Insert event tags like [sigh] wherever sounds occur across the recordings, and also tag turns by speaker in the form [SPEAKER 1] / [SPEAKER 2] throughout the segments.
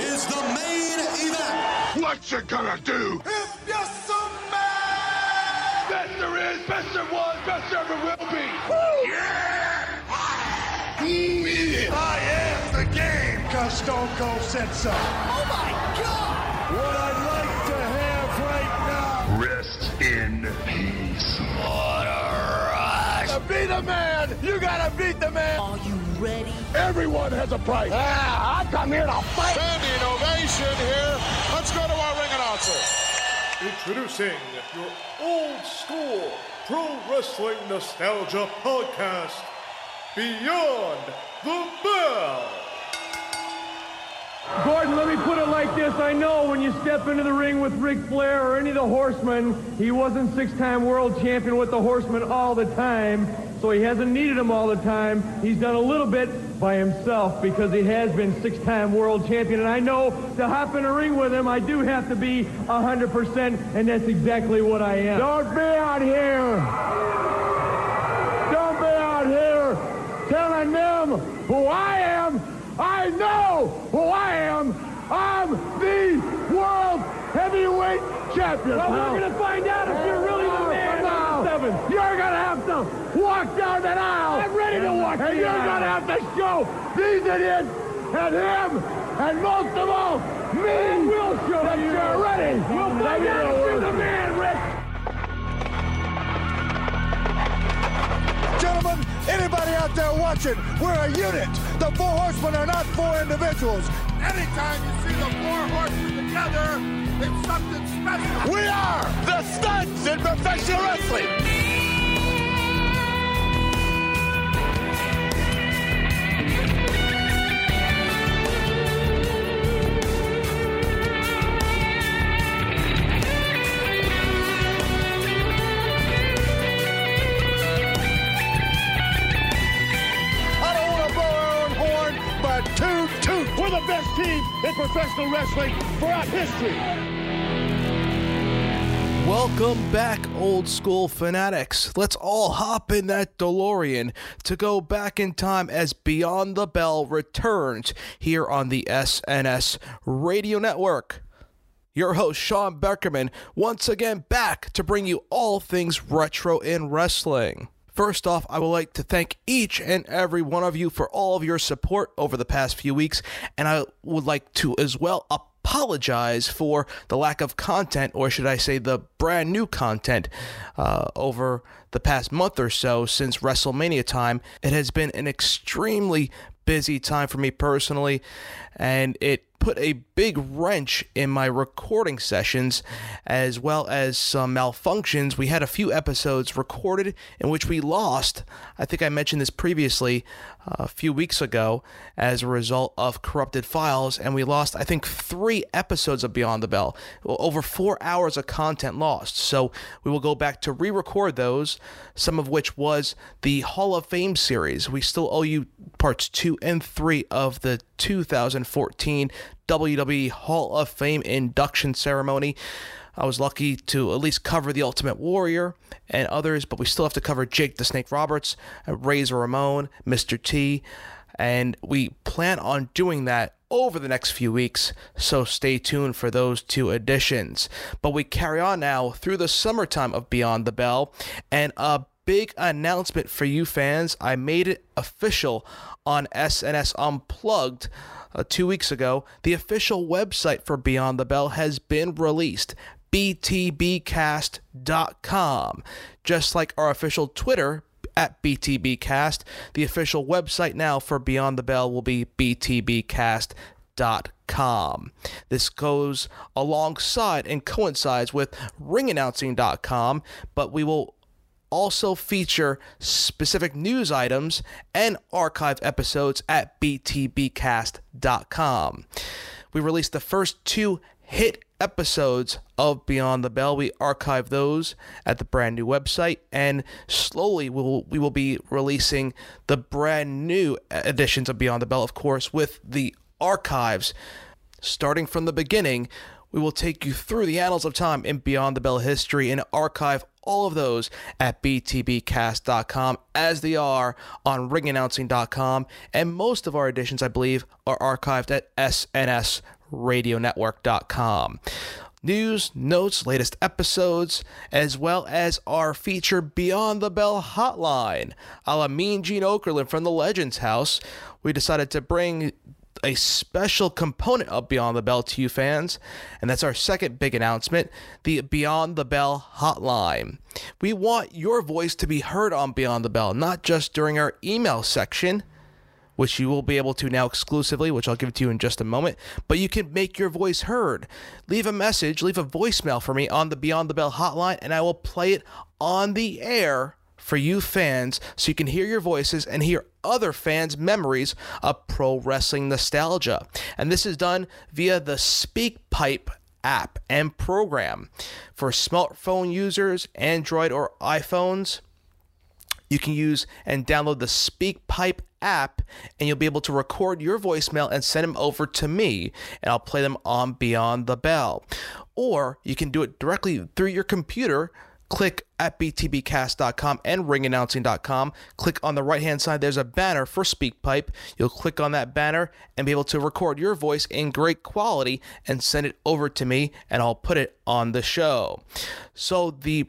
[SPEAKER 1] is the main event.
[SPEAKER 2] What you gonna do?
[SPEAKER 3] If you're some man,
[SPEAKER 2] Best there is, best there was, best there ever will be. Yeah! I am the game.
[SPEAKER 3] cause Stone Cold said so. Oh my God!
[SPEAKER 2] What I'd like to have right now. Rest in peace. What a rush. To be the man, you gotta beat the man.
[SPEAKER 4] Are you ready?
[SPEAKER 2] Everyone has a price. Ah, I come here to fight.
[SPEAKER 5] Standing ovation here. Let's go to our ring announcer.
[SPEAKER 6] Introducing your old school pro wrestling nostalgia podcast, Beyond the Bell.
[SPEAKER 7] Gordon, let me put it like this. I know when you step into the ring with Ric Flair or any of the horsemen, he wasn't six-time world champion with the horsemen all the time, so he hasn't needed them all the time. He's done a little bit by himself because he has been six-time world champion, and I know to hop in a ring with him, I do have to be 100%, and that's exactly what I am.
[SPEAKER 2] Don't be out here. Don't be out here telling them who I am. I know who I am. I'm the world heavyweight champion.
[SPEAKER 7] Well, we're going to find out if you're really the man.
[SPEAKER 2] Now,
[SPEAKER 7] Seven.
[SPEAKER 2] You're gonna have to walk down that aisle.
[SPEAKER 7] I'm ready to walk
[SPEAKER 2] And you're gonna have to show these idiots and him and most of all me.
[SPEAKER 7] We'll show
[SPEAKER 2] that
[SPEAKER 7] you.
[SPEAKER 2] are ready.
[SPEAKER 7] We'll find
[SPEAKER 2] That
[SPEAKER 7] out if
[SPEAKER 2] you're
[SPEAKER 7] you're the man, Rick.
[SPEAKER 3] Gentlemen, anybody out there watching, we're a unit. The four horsemen are not four individuals.
[SPEAKER 2] Anytime you see the four horsemen together, it's something special. We are the studs in professional wrestling. In professional wrestling throughout history.
[SPEAKER 8] Welcome back, old school fanatics. Let's all hop in that DeLorean to go back in time as Beyond the Bell returns here on the SNS Radio Network. Your host, Sean Beckerman, once again back to bring you all things retro in wrestling. First off, I would like to thank each and every one of you for all of your support over the past few weeks, and I would like to as well apologize for the lack of content, or should I say, the brand new content, uh, over the past month or so since WrestleMania time. It has been an extremely busy time for me personally, and it put a big wrench in my recording sessions as well as some malfunctions. We had a few episodes recorded in which we lost, I think I mentioned this previously a few weeks ago, as a result of corrupted files, and we lost, I think, three episodes of Beyond the Bell, over four hours of content lost. So we will go back to re record those, some of which was the Hall of Fame series. We still owe you parts two and three of the 2014 WWE Hall of Fame induction ceremony. I was lucky to at least cover The Ultimate Warrior and others, but we still have to cover Jake the Snake Roberts, uh, Razor Ramon, Mr. T, and we plan on doing that over the next few weeks, so stay tuned for those two editions. But we carry on now through the summertime of Beyond the Bell, and a big announcement for you fans. I made it official on SNS Unplugged uh, two weeks ago. The official website for Beyond the Bell has been released btbcast.com. Just like our official Twitter at BTBcast, the official website now for Beyond the Bell will be btbcast.com. This goes alongside and coincides with ringannouncing.com, but we will also feature specific news items and archive episodes at btbcast.com. We released the first two hit episodes of Beyond the Bell. We archive those at the brand new website, and slowly we will, we will be releasing the brand new editions of Beyond the Bell, of course, with the archives starting from the beginning. We will take you through the annals of time in Beyond the Bell history and archive all of those at btbcast.com as they are on ringannouncing.com and most of our editions I believe are archived at SNS radionetwork.com. News, notes, latest episodes, as well as our feature Beyond the Bell hotline. A la Mean Gene Okerlund from the Legends House, we decided to bring a special component of Beyond the Bell to you fans, and that's our second big announcement the Beyond the Bell hotline. We want your voice to be heard on Beyond the Bell, not just during our email section which you will be able to now exclusively, which I'll give to you in just a moment. But you can make your voice heard. Leave a message, leave a voicemail for me on the Beyond the Bell hotline, and I will play it on the air for you fans so you can hear your voices and hear other fans' memories of pro wrestling nostalgia. And this is done via the SpeakPipe app and program. For smartphone users, Android or iPhones, you can use and download the SpeakPipe app and you'll be able to record your voicemail and send them over to me and I'll play them on Beyond the Bell. Or you can do it directly through your computer. Click at btbcast.com and ringannouncing.com. Click on the right hand side, there's a banner for SpeakPipe. You'll click on that banner and be able to record your voice in great quality and send it over to me, and I'll put it on the show. So, the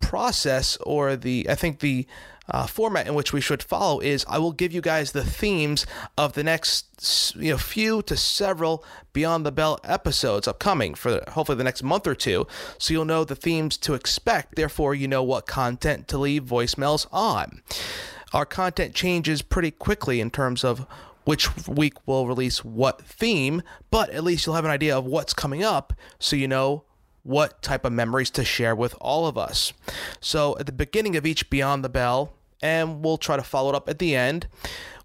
[SPEAKER 8] process or the I think the uh, format in which we should follow is I will give you guys the themes of the next you know few to several Beyond the Bell episodes upcoming for hopefully the next month or two, so you'll know the themes to expect. Therefore, you know what content to leave voicemails on. Our content changes pretty quickly in terms of which week we'll release what theme, but at least you'll have an idea of what's coming up so you know what type of memories to share with all of us. So, at the beginning of each Beyond the Bell, and we'll try to follow it up at the end,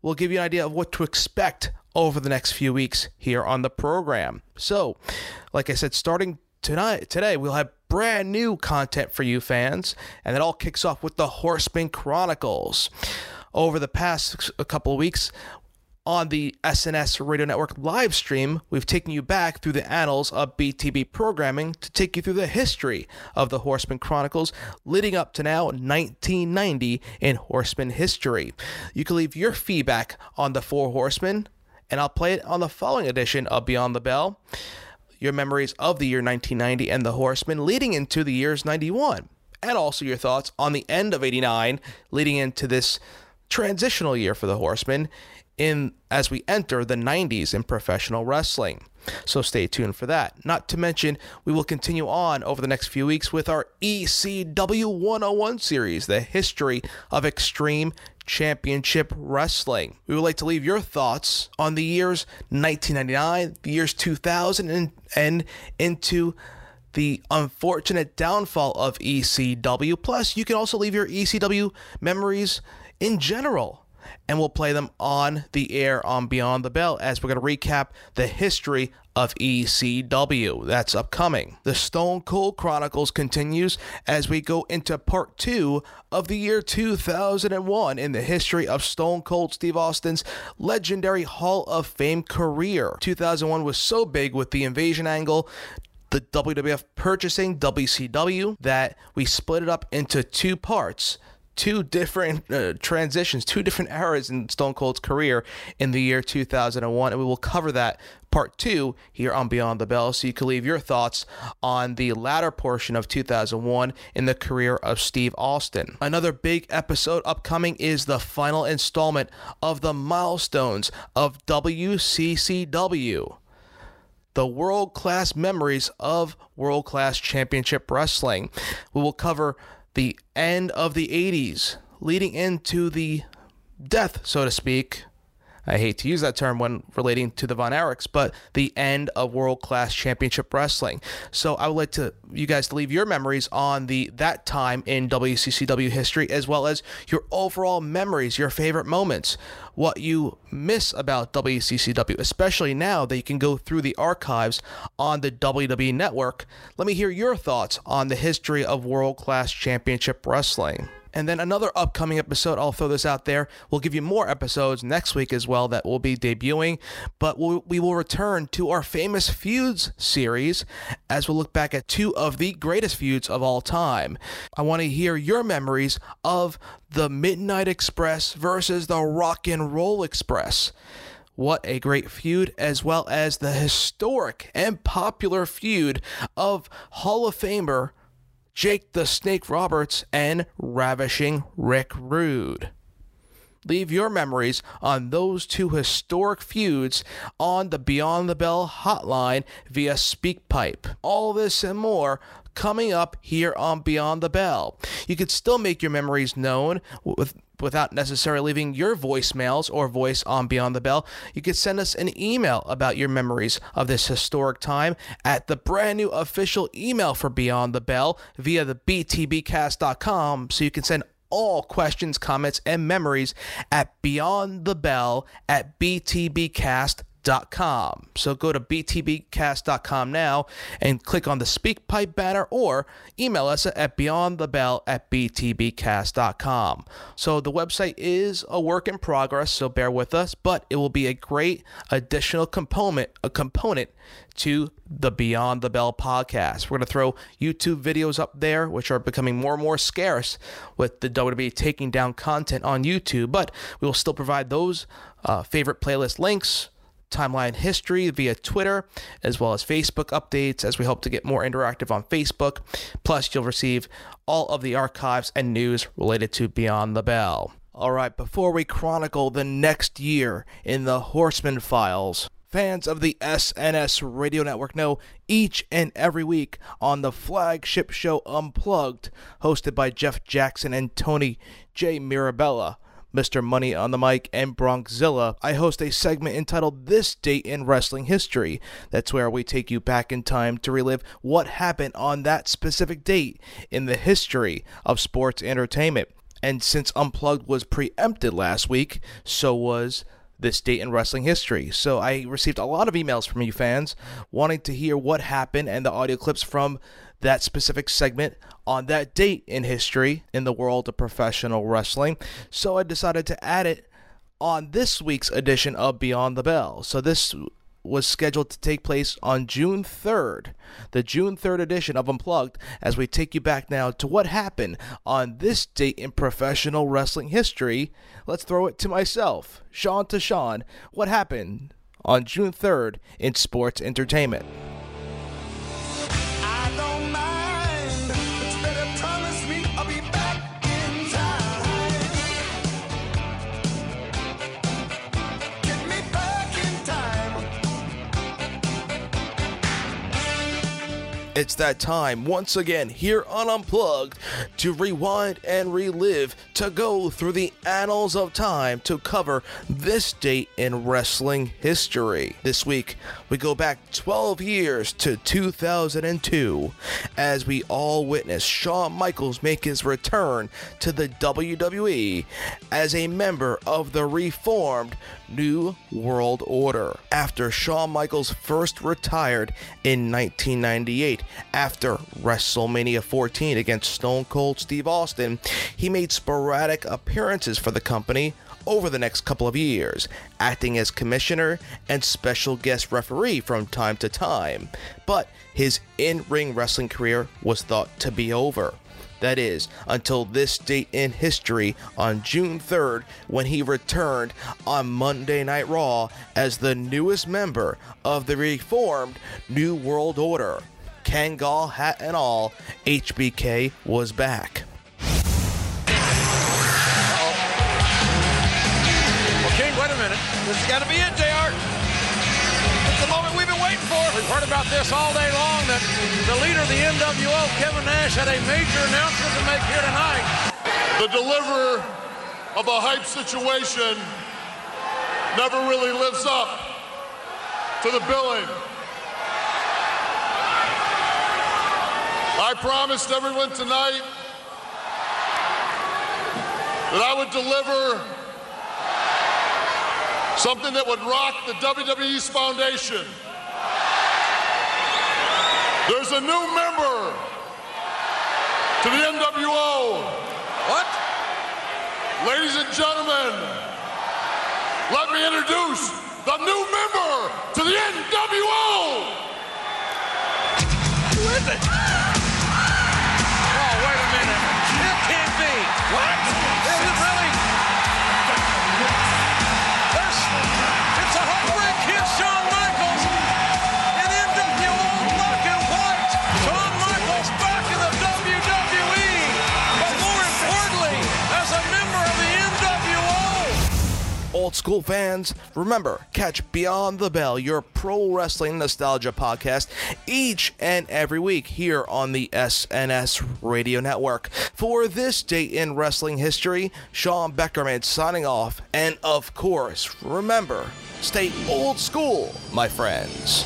[SPEAKER 8] we'll give you an idea of what to expect over the next few weeks here on the program. So, like I said, starting tonight, today, we'll have brand new content for you fans, and it all kicks off with the Horseman Chronicles. Over the past couple of weeks, on the SNS Radio Network live stream, we've taken you back through the annals of BTB programming to take you through the history of the Horseman Chronicles leading up to now 1990 in Horseman history. You can leave your feedback on the Four Horsemen, and I'll play it on the following edition of Beyond the Bell. Your memories of the year 1990 and the Horsemen leading into the years 91, and also your thoughts on the end of 89 leading into this transitional year for the Horsemen in as we enter the 90s in professional wrestling. So stay tuned for that. Not to mention, we will continue on over the next few weeks with our ECW 101 series, the history of extreme championship wrestling. We would like to leave your thoughts on the years 1999, the years 2000, and, and into the unfortunate downfall of ECW. Plus, you can also leave your ECW memories in general and we'll play them on the air on Beyond the Bell as we're going to recap the history of ECW. That's upcoming. The Stone Cold Chronicles continues as we go into part two of the year 2001 in the history of Stone Cold Steve Austin's legendary Hall of Fame career. 2001 was so big with the invasion angle the WWF purchasing WCW that we split it up into two parts two different uh, transitions, two different eras in Stone Cold's career in the year 2001. And we will cover that part two here on Beyond the Bell. So you can leave your thoughts on the latter portion of 2001 in the career of Steve Austin. Another big episode upcoming is the final installment of the milestones of WCCW the world class memories of world class championship wrestling. We will cover the end of the 80s, leading into the death, so to speak, I hate to use that term when relating to the Von Erichs, but the end of world class championship wrestling. So I would like to you guys to leave your memories on the that time in WCCW history, as well as your overall memories, your favorite moments, what you miss about WCCW, especially now that you can go through the archives on the WWE Network. Let me hear your thoughts on the history of world class championship wrestling. And then another upcoming episode, I'll throw this out there. We'll give you more episodes next week as well that will be debuting. But we'll, we will return to our famous feuds series as we'll look back at two of the greatest feuds of all time. I want to hear your memories of the Midnight Express versus the Rock and Roll Express. What a great feud, as well as the historic and popular feud of Hall of Famer Jake the Snake Roberts and Ravishing Rick Rude. Leave your memories on those two historic feuds on the Beyond the Bell hotline via SpeakPipe. All this and more coming up here on Beyond the Bell. You could still make your memories known with without necessarily leaving your voicemails or voice on Beyond the Bell, you could send us an email about your memories of this historic time at the brand new official email for Beyond the Bell via the btbcast.com. So you can send all questions, comments, and memories at Beyond the Bell at btbcast.com btbcast.com. So go to btbcast.com now and click on the SpeakPipe banner or email us at beyondthebell at btbcast.com. So the website is a work in progress, so bear with us, but it will be a great additional component, a component to the Beyond the Bell podcast. We're going to throw YouTube videos up there, which are becoming more and more scarce with the WWE taking down content on YouTube, but we will still provide those uh, favorite playlist links timeline history via Twitter, as well as Facebook updates, as we hope to get more interactive on Facebook. Plus, you'll receive all of the archives and news related to Beyond the Bell. All right, before we chronicle the next year in the Horseman Files, fans of the SNS Radio Network know each and every week on the flagship show Unplugged, hosted by Jeff Jackson and Tony J. Mirabella Mr. Money on the Mic, and Bronxzilla, I host a segment entitled This Date in Wrestling History. That's where we take you back in time to relive what happened on that specific date in the history of sports entertainment. And since Unplugged was preempted last week, so was this date in wrestling history. So I received a lot of emails from you fans wanting to hear what happened and the audio clips from that specific segment on that date in history in the world of professional wrestling. So I decided to add it on this week's edition of Beyond the Bell. So this was scheduled to take place on June 3rd, the June 3rd edition of Unplugged, as we take you back now to what happened on this date in professional wrestling history. Let's throw it to myself, Sean to Sean. What happened on June 3rd in sports entertainment? It's that time once again here on Unplugged to rewind and relive, to go through the annals of time to cover this date in wrestling history. This week, we go back 12 years to 2002 as we all witness Shawn Michaels make his return to the WWE as a member of the reformed New World Order. After Shawn Michaels first retired in 1998 after WrestleMania 14 against Stone Cold Steve Austin, he made sporadic appearances for the company over the next couple of years, acting as commissioner and special guest referee from time to time. But his in ring wrestling career was thought to be over. That is, until this date in history on June 3rd, when he returned on Monday Night Raw as the newest member of the reformed New World Order. Kangol hat and all, HBK was back.
[SPEAKER 4] King, wait a minute. This has got to be it, about this all day long that the leader of the NWO, Kevin Nash, had a major announcement to make here tonight.
[SPEAKER 5] The deliverer of a hype situation never really lives up to the billing. I promised everyone tonight that I would deliver Something that would rock the WWE's foundation. There's a new member to the NWO.
[SPEAKER 4] What?
[SPEAKER 5] Ladies and gentlemen, let me introduce the new member to the NWO.
[SPEAKER 4] Who is it?
[SPEAKER 8] School fans, remember, catch Beyond the Bell, your pro wrestling nostalgia podcast, each and every week here on the SNS Radio Network. For this date in wrestling history, Sean Beckerman signing off. And of course, remember, stay old school, my friends.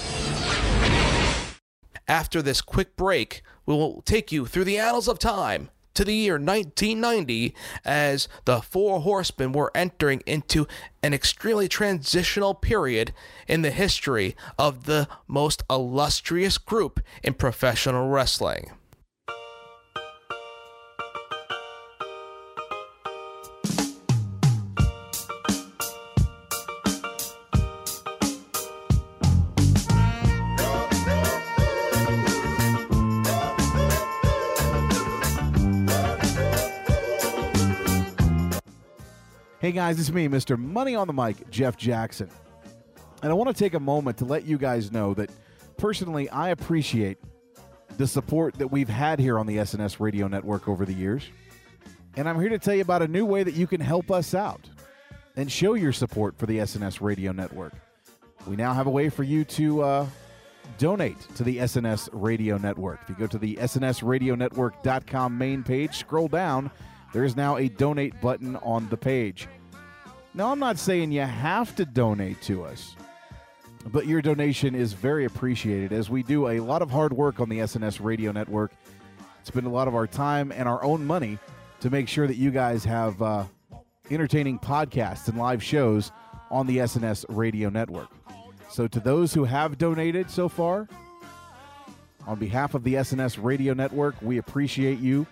[SPEAKER 8] After this quick break, we will take you through the annals of time to the year 1990 as the Four Horsemen were entering into an extremely transitional period in the history of the most illustrious group in professional wrestling.
[SPEAKER 9] Hey guys, it's me, Mr. Money on the Mic, Jeff Jackson. And I want to take a moment to let you guys know that personally, I appreciate the support that we've had here on the SNS Radio Network over the years. And I'm here to tell you about a new way that you can help us out and show your support for the SNS Radio Network. We now have a way for you to uh, donate to the SNS Radio Network. If you go to the SNSRadioNetwork.com main page, scroll down there is now a donate button on the page. Now, I'm not saying you have to donate to us, but your donation is very appreciated as we do a lot of hard work on the SNS radio network. Spend a lot of our time and our own money to make sure that you guys have uh, entertaining podcasts and live shows on the SNS radio network. So, to those who have donated so far, on behalf of the SNS radio network, we appreciate you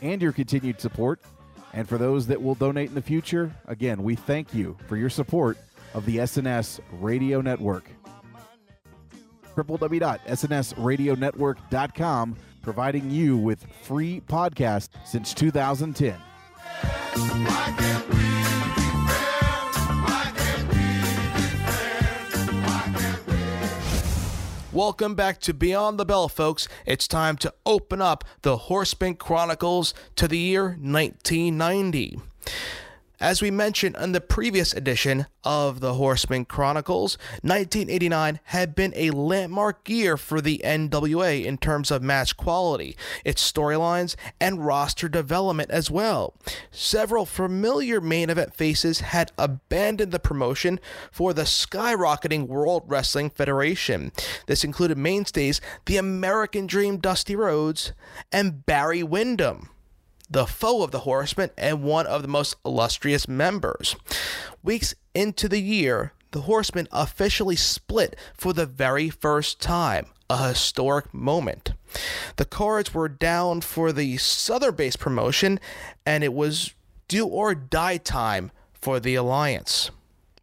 [SPEAKER 9] and your continued support. And for those that will donate in the future, again, we thank you for your support of the SNS Radio Network. www.snsradionetwork.com, providing you with free podcasts since 2010.
[SPEAKER 8] Welcome back to Beyond the Bell, folks. It's time to open up the Horseman Chronicles to the year 1990. As we mentioned in the previous edition of the Horseman Chronicles, 1989 had been a landmark year for the NWA in terms of match quality, its storylines, and roster development as well. Several familiar main event faces had abandoned the promotion for the skyrocketing World Wrestling Federation. This included mainstays the American Dream Dusty Rhodes and Barry Windham the foe of the Horsemen and one of the most illustrious members. Weeks into the year, the Horsemen officially split for the very first time, a historic moment. The cards were down for the southern based promotion, and it was do or die time for the Alliance.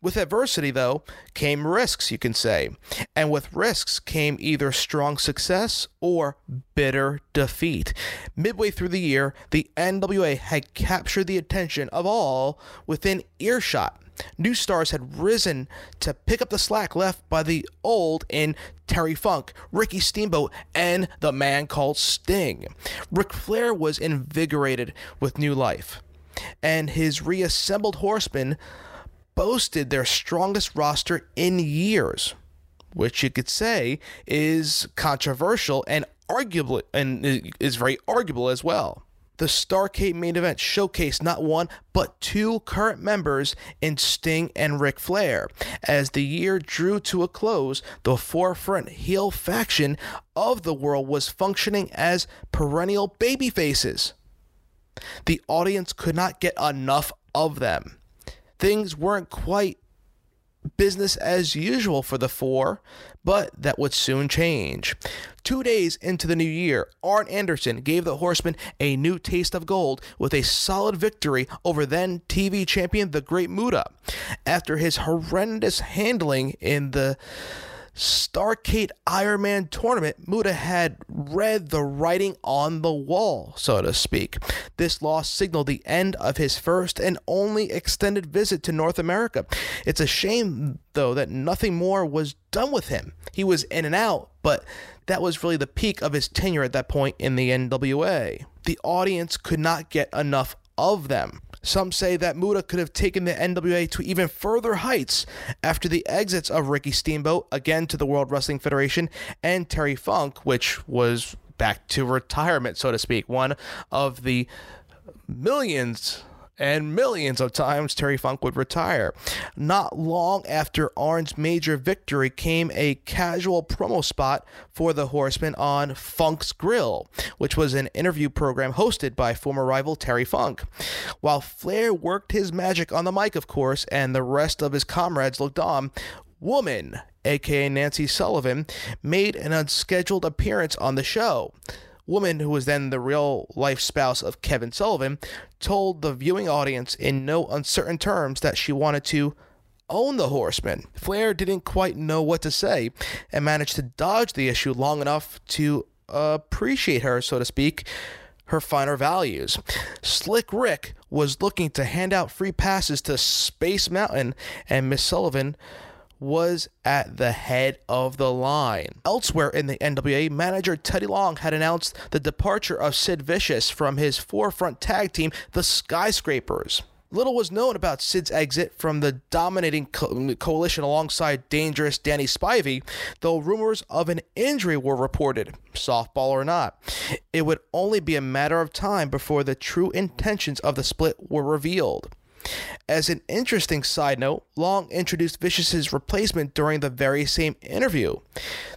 [SPEAKER 8] With adversity, though, came risks, you can say. And with risks came either strong success or bitter defeat. Midway through the year, the NWA had captured the attention of all within earshot. New stars had risen to pick up the slack left by the old in Terry Funk, Ricky Steamboat, and the man called Sting. Ric Flair was invigorated with new life, and his reassembled horsemen boasted their strongest roster in years, which you could say is controversial and arguably and is very arguable as well. The Starcade main event showcased not one but two current members in Sting and Ric Flair. As the year drew to a close, the forefront heel faction of the world was functioning as perennial baby faces. The audience could not get enough of them things weren't quite business as usual for the four, but that would soon change. Two days into the new year, Arn Anderson gave the Horsemen a new taste of gold with a solid victory over then TV champion The Great Muta. After his horrendous handling in the Starcade Ironman tournament, Muta had read the writing on the wall, so to speak. This loss signaled the end of his first and only extended visit to North America. It's a shame, though, that nothing more was done with him. He was in and out, but that was really the peak of his tenure at that point in the NWA. The audience could not get enough of them. Some say that Muta could have taken the NWA to even further heights after the exits of Ricky Steamboat, again to the World Wrestling Federation, and Terry Funk, which was back to retirement, so to speak. One of the millions and millions of times Terry Funk would retire. Not long after Arn's major victory came a casual promo spot for the Horsemen on Funk's Grill, which was an interview program hosted by former rival Terry Funk. While Flair worked his magic on the mic, of course, and the rest of his comrades looked on, Woman, aka Nancy Sullivan, made an unscheduled appearance on the show woman who was then the real life spouse of Kevin Sullivan, told the viewing audience in no uncertain terms that she wanted to own the horseman. Flair didn't quite know what to say and managed to dodge the issue long enough to appreciate her, so to speak, her finer values. Slick Rick was looking to hand out free passes to Space Mountain, and Miss Sullivan was at the head of the line. Elsewhere in the NWA, manager Teddy Long had announced the departure of Sid Vicious from his forefront tag team, the Skyscrapers. Little was known about Sid's exit from the dominating co- coalition alongside dangerous Danny Spivey, though rumors of an injury were reported, softball or not. It would only be a matter of time before the true intentions of the split were revealed. As an interesting side note, Long introduced Vicious's replacement during the very same interview.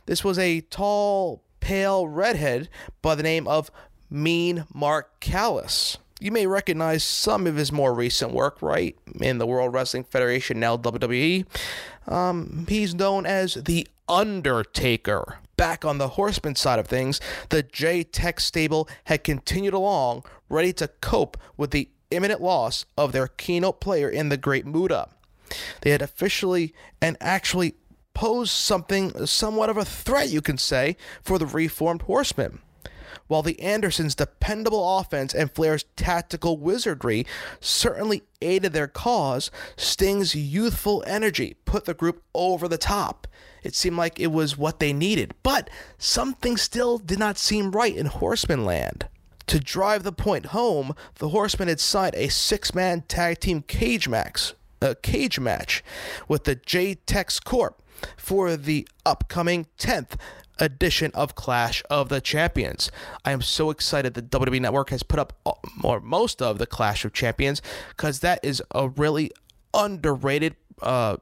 [SPEAKER 8] This was a tall, pale redhead by the name of Mean Mark Callous. You may recognize some of his more recent work, right? In the World Wrestling Federation, now WWE. Um, he's known as The Undertaker. Back on the horseman side of things, the J-Tex stable had continued along, ready to cope with the imminent loss of their keynote player in the Great Muta. They had officially and actually posed something somewhat of a threat, you can say, for the reformed horsemen. While the Andersons' dependable offense and Flair's tactical wizardry certainly aided their cause, Sting's youthful energy put the group over the top. It seemed like it was what they needed, but something still did not seem right in Horseman land. To drive the point home, the Horsemen had signed a six-man tag team cage match, a cage match with the J-Tex Corp for the upcoming 10th edition of Clash of the Champions. I am so excited that WWE Network has put up more most of the Clash of Champions because that is a really underrated uh,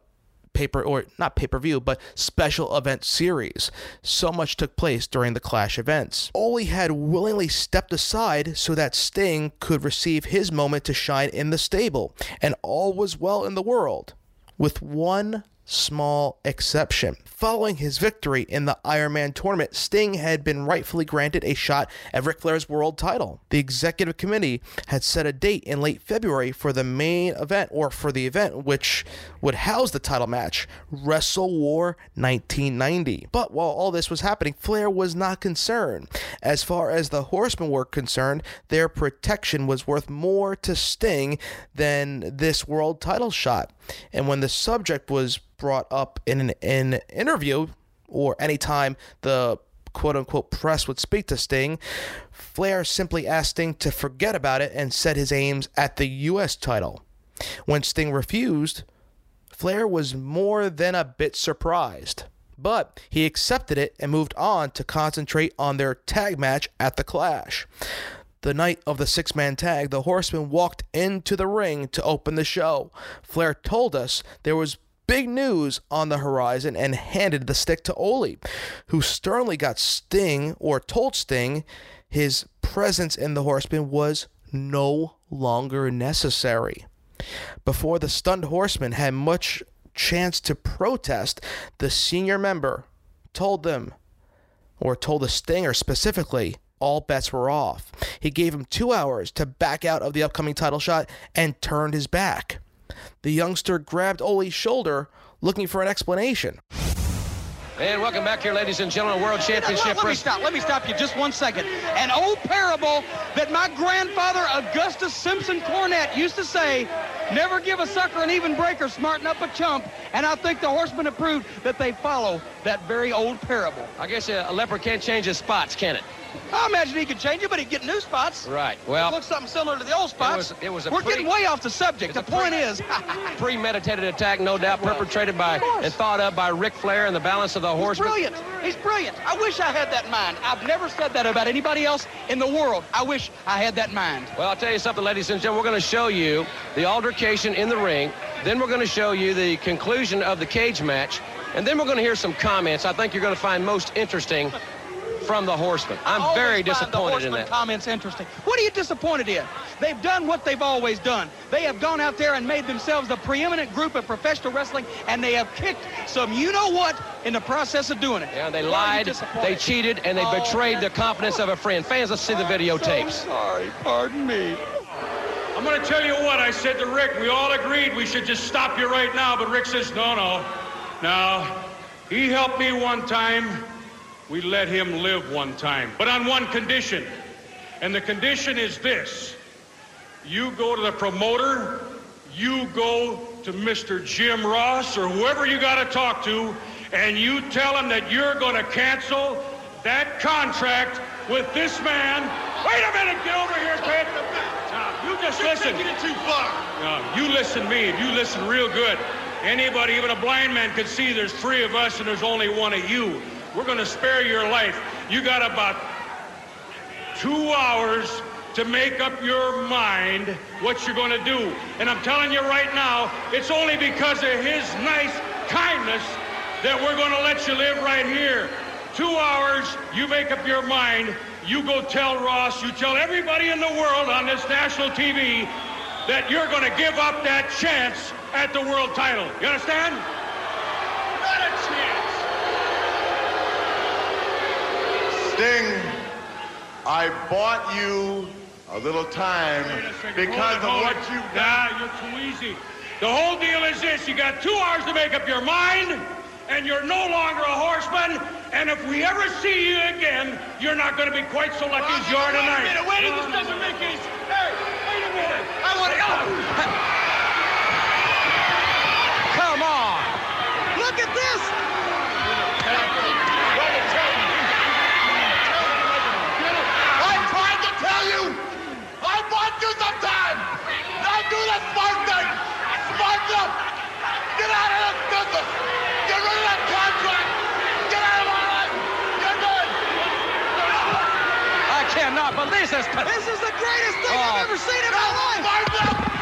[SPEAKER 8] paper or not pay per view, but special event series. So much took place during the Clash events. Ole had willingly stepped aside so that Sting could receive his moment to shine in the stable, and all was well in the world. With one small exception. Following his victory in the Iron Man tournament, Sting had been rightfully granted a shot at Ric Flair's world title. The executive committee had set a date in late February for the main event, or for the event which would house the title match, Wrestle War 1990. But while all this was happening, Flair was not concerned. As far as the Horsemen were concerned, their protection was worth more to Sting than this world title shot. And when the subject was brought up in an, in an interview or anytime the quote unquote press would speak to Sting, Flair simply asked Sting to forget about it and set his aims at the U.S. title. When Sting refused, Flair was more than a bit surprised. But he accepted it and moved on to concentrate on their tag match at the Clash. The night of the six man tag, the Horsemen walked into the ring to open the show. Flair told us there was big news on the horizon and handed the stick to Ole, who sternly got Sting or told Sting his presence in the Horsemen was no longer necessary. Before the stunned horseman had much chance to protest, the senior member told them, or told the Stinger specifically, all bets were off. He gave him two hours to back out of the upcoming title shot and turned his back. The youngster grabbed Ole's shoulder, looking for an explanation.
[SPEAKER 10] And welcome back here, ladies and gentlemen, World Championship.
[SPEAKER 11] Let, let me stop. Let me stop you just one second. An old parable that my grandfather Augustus Simpson Cornett used to say: "Never give a sucker an even breaker, smarten up a chump." And I think the horsemen have proved that they follow that very old parable.
[SPEAKER 10] I guess a, a leopard can't change his spots, can it?
[SPEAKER 11] I imagine he could change it, but he'd get new spots.
[SPEAKER 10] Right. Well,
[SPEAKER 11] it looks something similar to the old spots.
[SPEAKER 10] was- it was a
[SPEAKER 11] We're getting way off the subject. The point is, [laughs]
[SPEAKER 10] premeditated attack, no doubt, perpetrated by and thought of by Ric Flair and the balance of the
[SPEAKER 11] he's
[SPEAKER 10] horsemen.
[SPEAKER 11] brilliant. He's brilliant. I wish I had that mind. I've never said that about anybody else in the world. I wish I had that mind.
[SPEAKER 10] Well, I'll tell you something, ladies and gentlemen. We're going to show you the altercation in the ring. Then we're going to show you the conclusion of the cage match. And then we're going to hear some comments I think you're going to find most interesting from the Horsemen. I'm
[SPEAKER 11] always
[SPEAKER 10] very
[SPEAKER 11] find the
[SPEAKER 10] disappointed in
[SPEAKER 11] Horseman
[SPEAKER 10] that.
[SPEAKER 11] comments interesting. What are you disappointed in? They've done what they've always done. They have gone out there and made themselves the preeminent group of professional wrestling, and they have kicked some you-know-what in the process of doing it.
[SPEAKER 10] Yeah, they
[SPEAKER 11] Why
[SPEAKER 10] lied, they cheated, and they
[SPEAKER 11] Oh,
[SPEAKER 10] betrayed the confidence of a friend. Fans, let's see the videotapes.
[SPEAKER 11] So sorry, pardon me.
[SPEAKER 12] I'm going to tell you what I said to Rick. We all agreed we should just stop you right now, but Rick says, no, no. Now, he helped me one time. We let him live one time, but on one condition. And the condition is this. You go to the promoter, you go to Mr. Jim Ross or whoever you got to talk to, and you tell him that you're going to cancel that contract with this man. Wait a minute, get over here, Ted. You just listen.
[SPEAKER 5] Taking it too far.
[SPEAKER 12] No, you listen to me. If you listen real good, anybody, even a blind man, could see there's three of us and there's only one of you. We're going to spare your life. You got about two hours to make up your mind what you're going to do. And I'm telling you right now, it's only because of his nice kindness that we're going to let you live right here. Two hours, you make up your mind. You go tell Ross, you tell everybody in the world on this national TV that you're going to give up that chance at the world title. You understand? Not a chance.
[SPEAKER 5] Sting, I bought you a little time because of
[SPEAKER 12] Hold it,
[SPEAKER 5] what
[SPEAKER 12] hold it.
[SPEAKER 5] you've done.
[SPEAKER 12] Nah, you're too easy. The whole deal is this. You got two hours to make up your mind, and you're no longer a horseman. And if we ever see you again, you're not going to be quite so lucky as you are
[SPEAKER 5] Wait a
[SPEAKER 12] tonight.
[SPEAKER 5] minute, wait a minute.
[SPEAKER 12] This doesn't make any sense. Hey, wait a minute.
[SPEAKER 11] I want to.
[SPEAKER 10] Come on.
[SPEAKER 11] Look at this.
[SPEAKER 5] I tried to tell you. I bought you some time. Now do the smart thing. Smarten up. Get out of this business. Get rid of that contract. Get out of my life. You're done.
[SPEAKER 10] I cannot believe this.
[SPEAKER 11] This is the greatest thing
[SPEAKER 10] Oh.
[SPEAKER 11] I've ever seen in my life.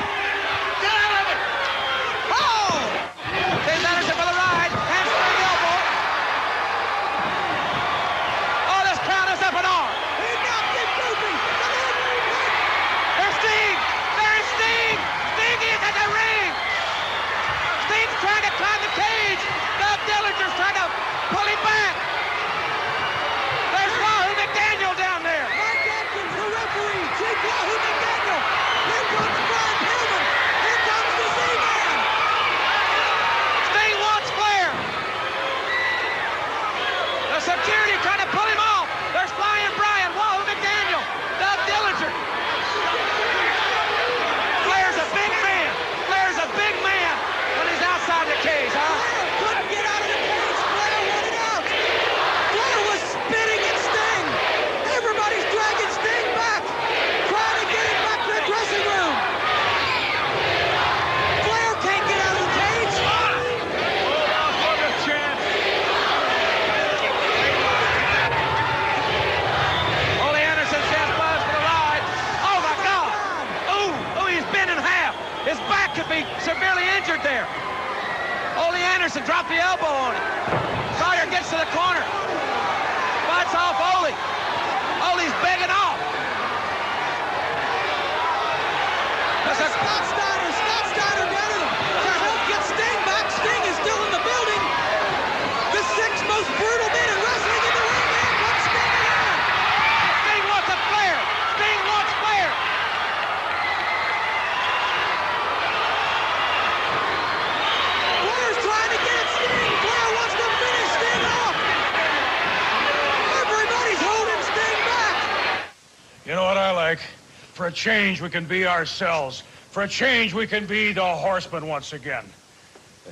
[SPEAKER 12] Change, we can be ourselves. For a change, we can be the horsemen once again.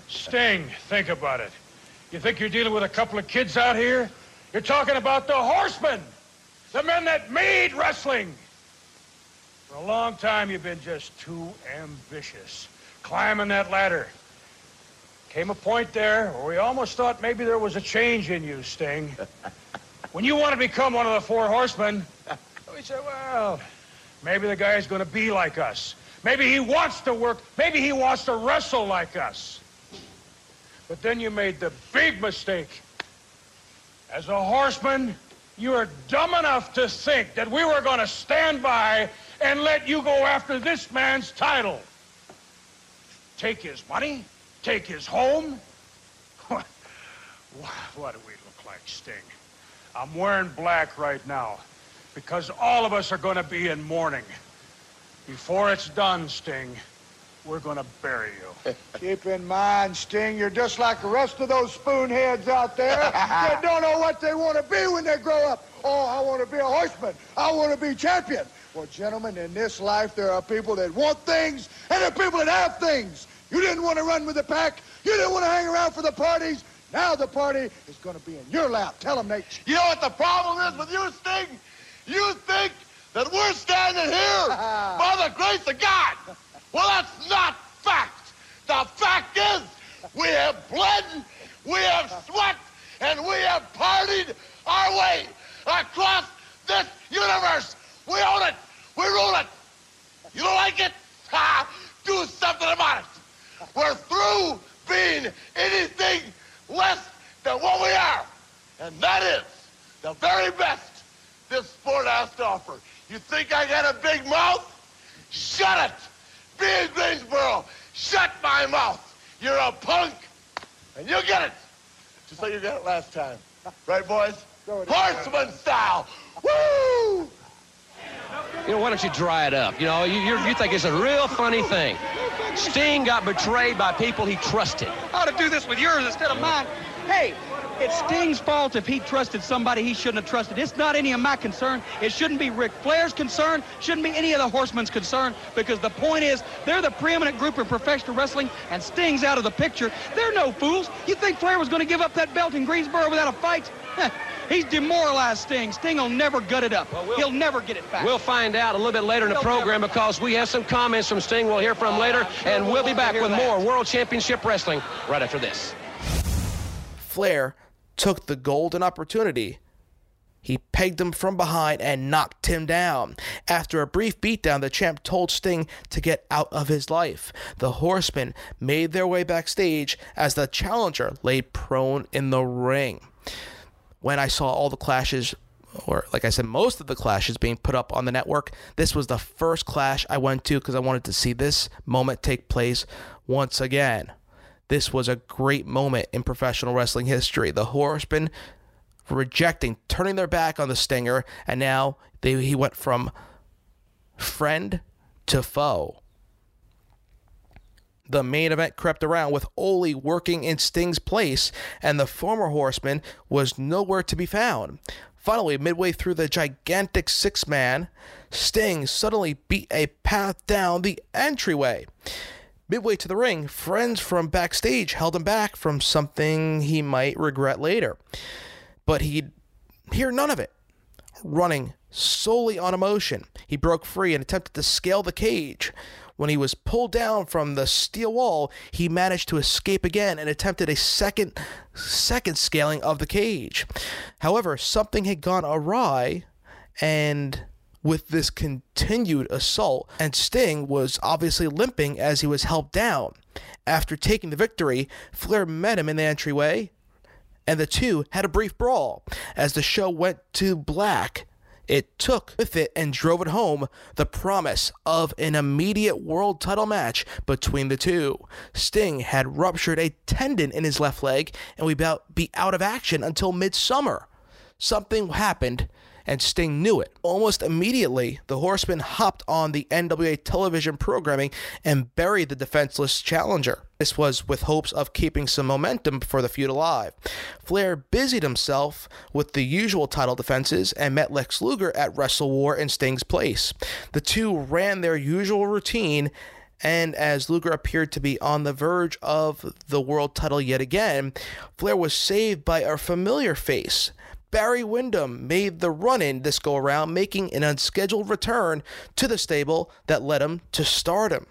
[SPEAKER 12] Sting, think about it. You think you're dealing with a couple of kids out here? You're talking about the horsemen. the men that made wrestling. For a long time, you've been just too ambitious, climbing that ladder. Came a point there where we almost thought maybe there was a change in you, Sting. [laughs] when you want to become one of the four horsemen, we said, well, maybe the guy's going to be like us. Maybe he wants to work. Maybe he wants to wrestle like us. But then you made the big mistake. As a horseman, you were dumb enough to think that we were going to stand by and let you go after this man's title. Take his money? Take his home? [laughs] What, what do we look like, Sting? I'm wearing black right now because all of us are going to be in mourning. Before it's done, Sting, we're going to bury you. [laughs]
[SPEAKER 3] Keep in mind, Sting, you're just like the rest of those spoonheads out there [laughs] that don't know what they want to be when they grow up. Oh, I want to be a horseman. I want to be champion. Well, gentlemen, in this life, there are people that want things and there are people that have things. You didn't want to run with the pack. You didn't want to hang around for the parties. Now the party is going to be in your lap. Tell them, Nate.
[SPEAKER 5] You know what the problem is with you, Sting? You think that we're standing here [laughs] by the grace of God. Well, that's not fact. The fact is we have bled, we have sweat, and we have partied our way across this universe. We own it. We rule it. You don't like it? [laughs] Ha! Do something about it. We're through being anything less than what we are. And that is the very best this sport has to offer. You think I got a big mouth? Shut it! Be in Greensboro. Shut my mouth. You're a punk. And you'll get it. Just like you got it last time. Right, boys? Horseman style. Woo!
[SPEAKER 10] You know, why don't you dry it up? You know, you, you you think it's a real funny thing. Sting got betrayed by people he trusted.
[SPEAKER 11] I ought to do this with yours instead of mine. Hey, it's Sting's fault if he trusted somebody he shouldn't have trusted. It's not any of my concern. It shouldn't be Ric Flair's concern. Shouldn't be any of the horsemen's concern because the point is they're the preeminent group in professional wrestling and Sting's out of the picture. They're no fools. You think Flair was going to give up that belt in Greensboro without a fight? He's demoralized Sting. Sting will never gut it up. He'll never get it back.
[SPEAKER 10] We'll find out a little bit later in the program because we have some comments from Sting we'll hear from later, ah, and we'll be back with more World Championship Wrestling right after this.
[SPEAKER 8] Flair took the golden opportunity. He pegged him from behind and knocked him down. After a brief beatdown, the champ told Sting to get out of his life. The horsemen made their way backstage as the challenger lay prone in the ring. When I saw all the clashes, or like I said, most of the clashes being put up on the network, this was the first clash I went to because I wanted to see this moment take place once again. This was a great moment in professional wrestling history. The Horsemen rejecting, turning their back on the Stinger, and now they, he went from friend to foe. The main event crept around with Ole working in Sting's place, and the former Horseman was nowhere to be found. Finally, midway through the gigantic six man, Sting suddenly beat a path down the entryway. Midway to the ring, friends from backstage held him back from something he might regret later. But he'd hear none of it. Running solely on emotion, he broke free and attempted to scale the cage. When he was pulled down from the steel wall, he managed to escape again and attempted a second second scaling of the cage. However, something had gone awry and with this continued assault, and Sting was obviously limping as he was helped down. After taking the victory, Flair met him in the entryway, and the two had a brief brawl. As the show went to black, it took with it and drove it home the promise of an immediate world title match between the two. Sting had ruptured a tendon in his left leg and would be out of action until midsummer. Something happened and Sting knew it. Almost immediately, the Horsemen hopped on the NWA television programming and buried the defenseless challenger. This was with hopes of keeping some momentum for the feud alive. Flair busied himself with the usual title defenses and met Lex Luger at Wrestle War in Sting's place. The two ran their usual routine and as Luger appeared to be on the verge of the world title yet again, Flair was saved by a familiar face Barry Windham made the run in this go around, making an unscheduled return to the stable that led him to stardom.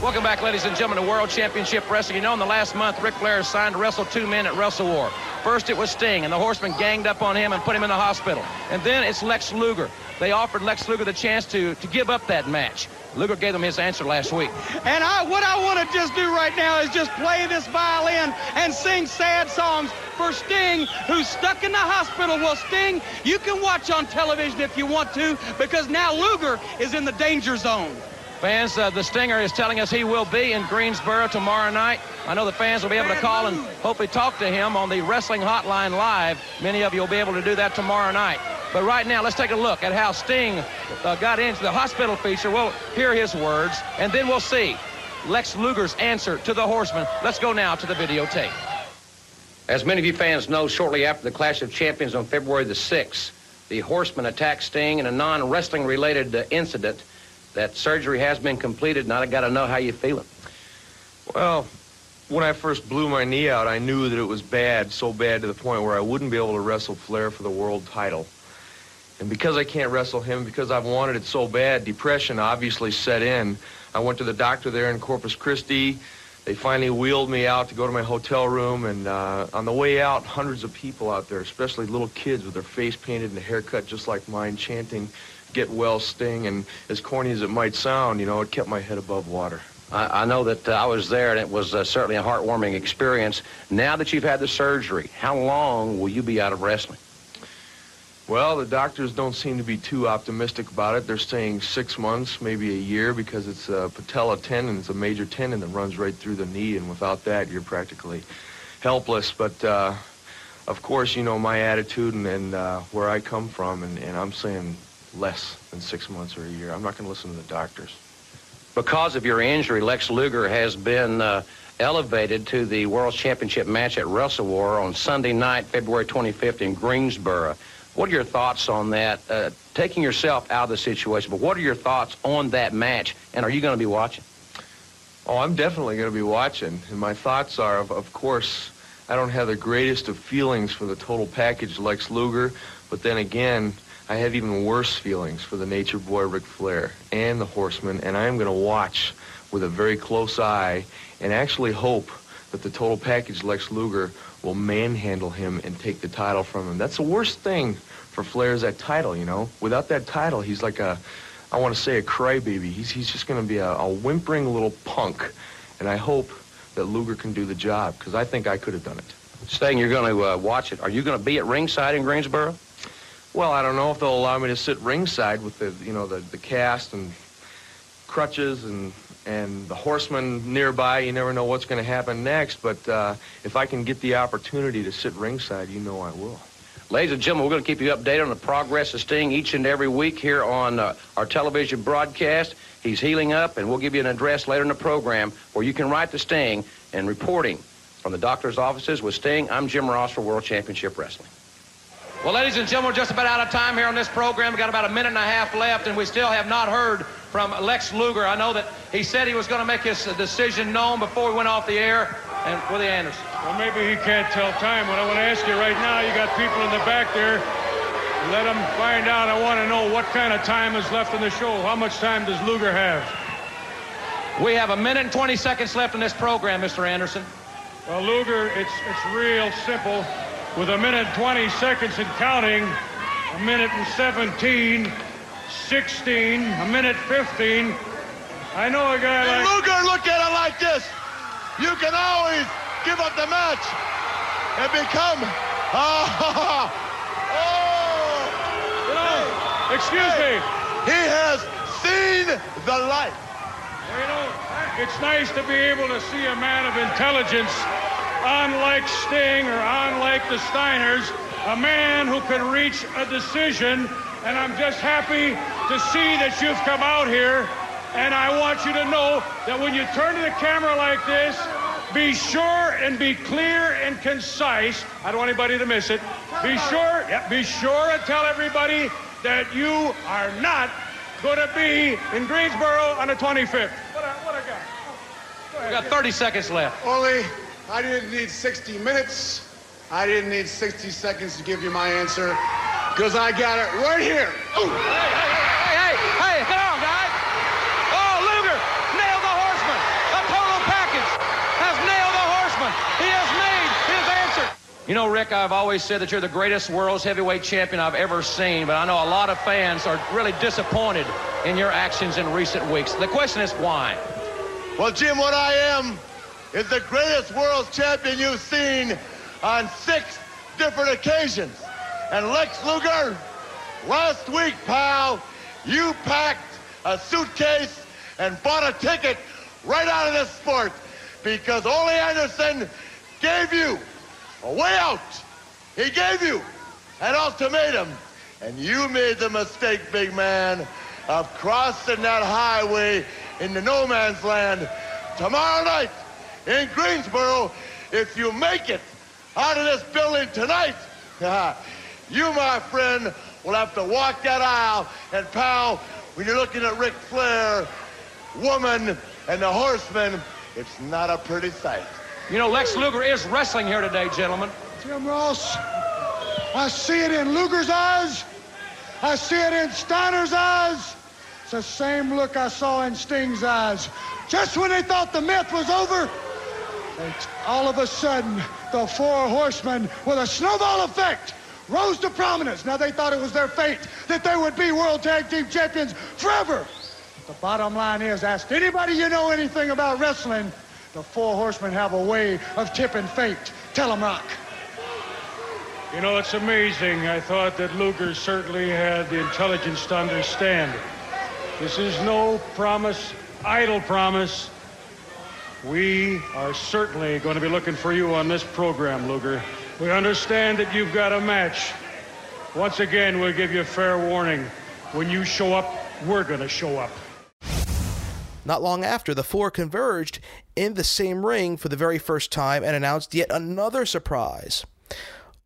[SPEAKER 10] Welcome back, ladies and gentlemen, to World Championship Wrestling. You know, in the last month, Ric Flair signed to wrestle two men at Wrestle War. First, it was Sting, and the Horsemen ganged up on him and put him in the hospital. And then it's Lex Luger. They offered Lex Luger the chance to, to give up that match. Luger gave them his answer last week.
[SPEAKER 11] And I, what I want to just do right now is just play this violin and sing sad songs for Sting, who's stuck in the hospital. Well, Sting, you can watch on television if you want to, because now Luger is in the danger zone.
[SPEAKER 10] Fans, uh, the Stinger is telling us he will be in Greensboro tomorrow night. I know the fans will be able to call and hopefully talk to him on the Wrestling Hotline Live. Many of you will be able to do that tomorrow night. But right now, let's take a look at how Sting uh, got into the hospital feature. We'll hear his words, and then we'll see Lex Luger's answer to the Horseman. Let's go now to the videotape. As many of you fans know, shortly after the Clash of Champions on February the 6th, the Horseman attacked Sting in a non-wrestling related uh, incident that surgery has been completed, and I got to know how you feeling.
[SPEAKER 13] Well, when I first blew my knee out, I knew that it was bad, so bad to the point where I wouldn't be able to wrestle Flair for the world title. And because I can't wrestle him, because I've wanted it so bad, depression obviously set in. I went to the doctor there in Corpus Christi. They finally wheeled me out to go to my hotel room, and uh, on the way out, hundreds of people out there, especially little kids with their face painted and a haircut just like mine, chanting, get well, Sting, and as corny as it might sound, you know, it kept my head above water.
[SPEAKER 10] I, I know that uh, I was there, and it was uh, certainly a heartwarming experience. Now that you've had the surgery, how long will you be out of wrestling?
[SPEAKER 13] Well, the doctors don't seem to be too optimistic about it. They're saying six months, maybe a year, because it's a patella tendon. It's a major tendon that runs right through the knee, and without that, you're practically helpless. But, uh, of course, you know my attitude and, and uh, where I come from, and, and I'm saying less than six months or a year. I'm not going to listen to the doctors.
[SPEAKER 10] Because of your injury, Lex Luger has been uh, elevated to the World Championship match at Wrestle War on Sunday night, February 25th in Greensboro. What are your thoughts on that? Uh, taking yourself out of the situation, but what are your thoughts on that match? And are you going to be watching?
[SPEAKER 13] Oh, I'm definitely going to be watching. And my thoughts are, of, of course, I don't have the greatest of feelings for the total package Lex Luger, but then again, I have even worse feelings for the Nature Boy Ric Flair and the Horseman, and I am going to watch with a very close eye and actually hope that the total package Lex Luger will manhandle him and take the title from him. That's the worst thing for Flair is that title, you know. Without that title, he's like a, I want to say a crybaby. He's, he's just going to be a, a whimpering little punk. And I hope that Luger can do the job, because I think I could have done it.
[SPEAKER 10] Saying you're going to uh, watch it, are you going to be at ringside in Greensboro?
[SPEAKER 13] Well, I don't know if they'll allow me to sit ringside with the, you know, the, the cast and crutches and and the horsemen nearby. You never know what's going to happen next. But uh, if I can get the opportunity to sit ringside, you know I will.
[SPEAKER 10] Ladies and gentlemen, we're going to keep you updated on the progress of Sting each and every week here on uh, our television broadcast. He's healing up, and we'll give you an address later in the program where you can write to Sting and reporting from the doctor's offices with Sting. I'm Jim Ross for World Championship Wrestling. Well, ladies and gentlemen, we're just about out of time here on this program. We've got about a minute and a half left, and we still have not heard from Lex Luger. I know that he said he was going to make his decision known before we went off the air. And Willie Anderson.
[SPEAKER 12] Well, maybe he can't tell time. What I want to ask you right now, you got people in the back there. Let them find out. I want to know what kind of time is left in the show. How much time does Luger have?
[SPEAKER 10] We have a minute and 20 seconds left in this program, Mr. Anderson.
[SPEAKER 12] Well, Luger, it's, it's real simple. With a minute 20 seconds and counting, a minute and 17, 16, a minute 15. I know a guy like...
[SPEAKER 5] Luger, look at it like this. You can always give up the match and become... Oh, [laughs] oh,
[SPEAKER 12] you know, excuse
[SPEAKER 5] hey,
[SPEAKER 12] me.
[SPEAKER 5] He has seen the light.
[SPEAKER 12] You know, it's nice to be able to see a man of intelligence, unlike Sting or unlike the Steiners, a man who can reach a decision and I'm just happy to see that you've come out here. And I want you to know that when you turn to the camera like this, be sure and be clear and concise. I don't want anybody to miss it. Be sure, be sure and tell everybody that you are not going to be in Greensboro on the 25th. What a, what a guy.
[SPEAKER 10] We got 30 seconds left.
[SPEAKER 3] Only I didn't need 60 minutes. I didn't need 60 seconds to give you my answer because I got it right here. Ooh.
[SPEAKER 10] Hey, hey, hey, hey, hey, come on, guys. Oh, Luger nailed the horseman. A total package has nailed the horseman. He has made his answer. You know, Rick, I've always said that you're the greatest world's heavyweight champion I've ever seen, but I know a lot of fans are really disappointed in your actions in recent weeks. The question is why?
[SPEAKER 5] Well, Jim, what I am is the greatest world champion you've seen on six different occasions. And Lex Luger, last week, pal, you packed a suitcase and bought a ticket right out of this sport because Ole Anderson gave you a way out. He gave you an ultimatum. And you made the mistake, big man, of crossing that highway into no man's land tomorrow night in Greensboro. If you make it out of this building tonight, [laughs] you, my friend, will have to walk that aisle. And, pal, when you're looking at Ric Flair, woman, and the horseman, it's not a pretty sight.
[SPEAKER 10] You know, Lex Luger is wrestling here today, gentlemen.
[SPEAKER 3] Jim Ross, I see it in Luger's eyes. I see it in Steiner's eyes. It's the same look I saw in Sting's eyes. Just when they thought the myth was over, and all of a sudden, the four horsemen, with a snowball effect, rose to prominence. Now they thought it was their fate that they would be world tag team champions forever. But the bottom line is, ask anybody you know anything about wrestling, the four horsemen have a way of tipping fate. Tell them, Rock.
[SPEAKER 12] You know, it's amazing. I thought that Luger certainly had the intelligence to understand. This is no promise, idle promise. We are certainly going to be looking for you on this program, Luger. We understand that you've got a match. Once again, we'll give you a fair warning. When you show up, we're going to show up.
[SPEAKER 8] Not long after, the four converged in the same ring for the very first time and announced yet another surprise.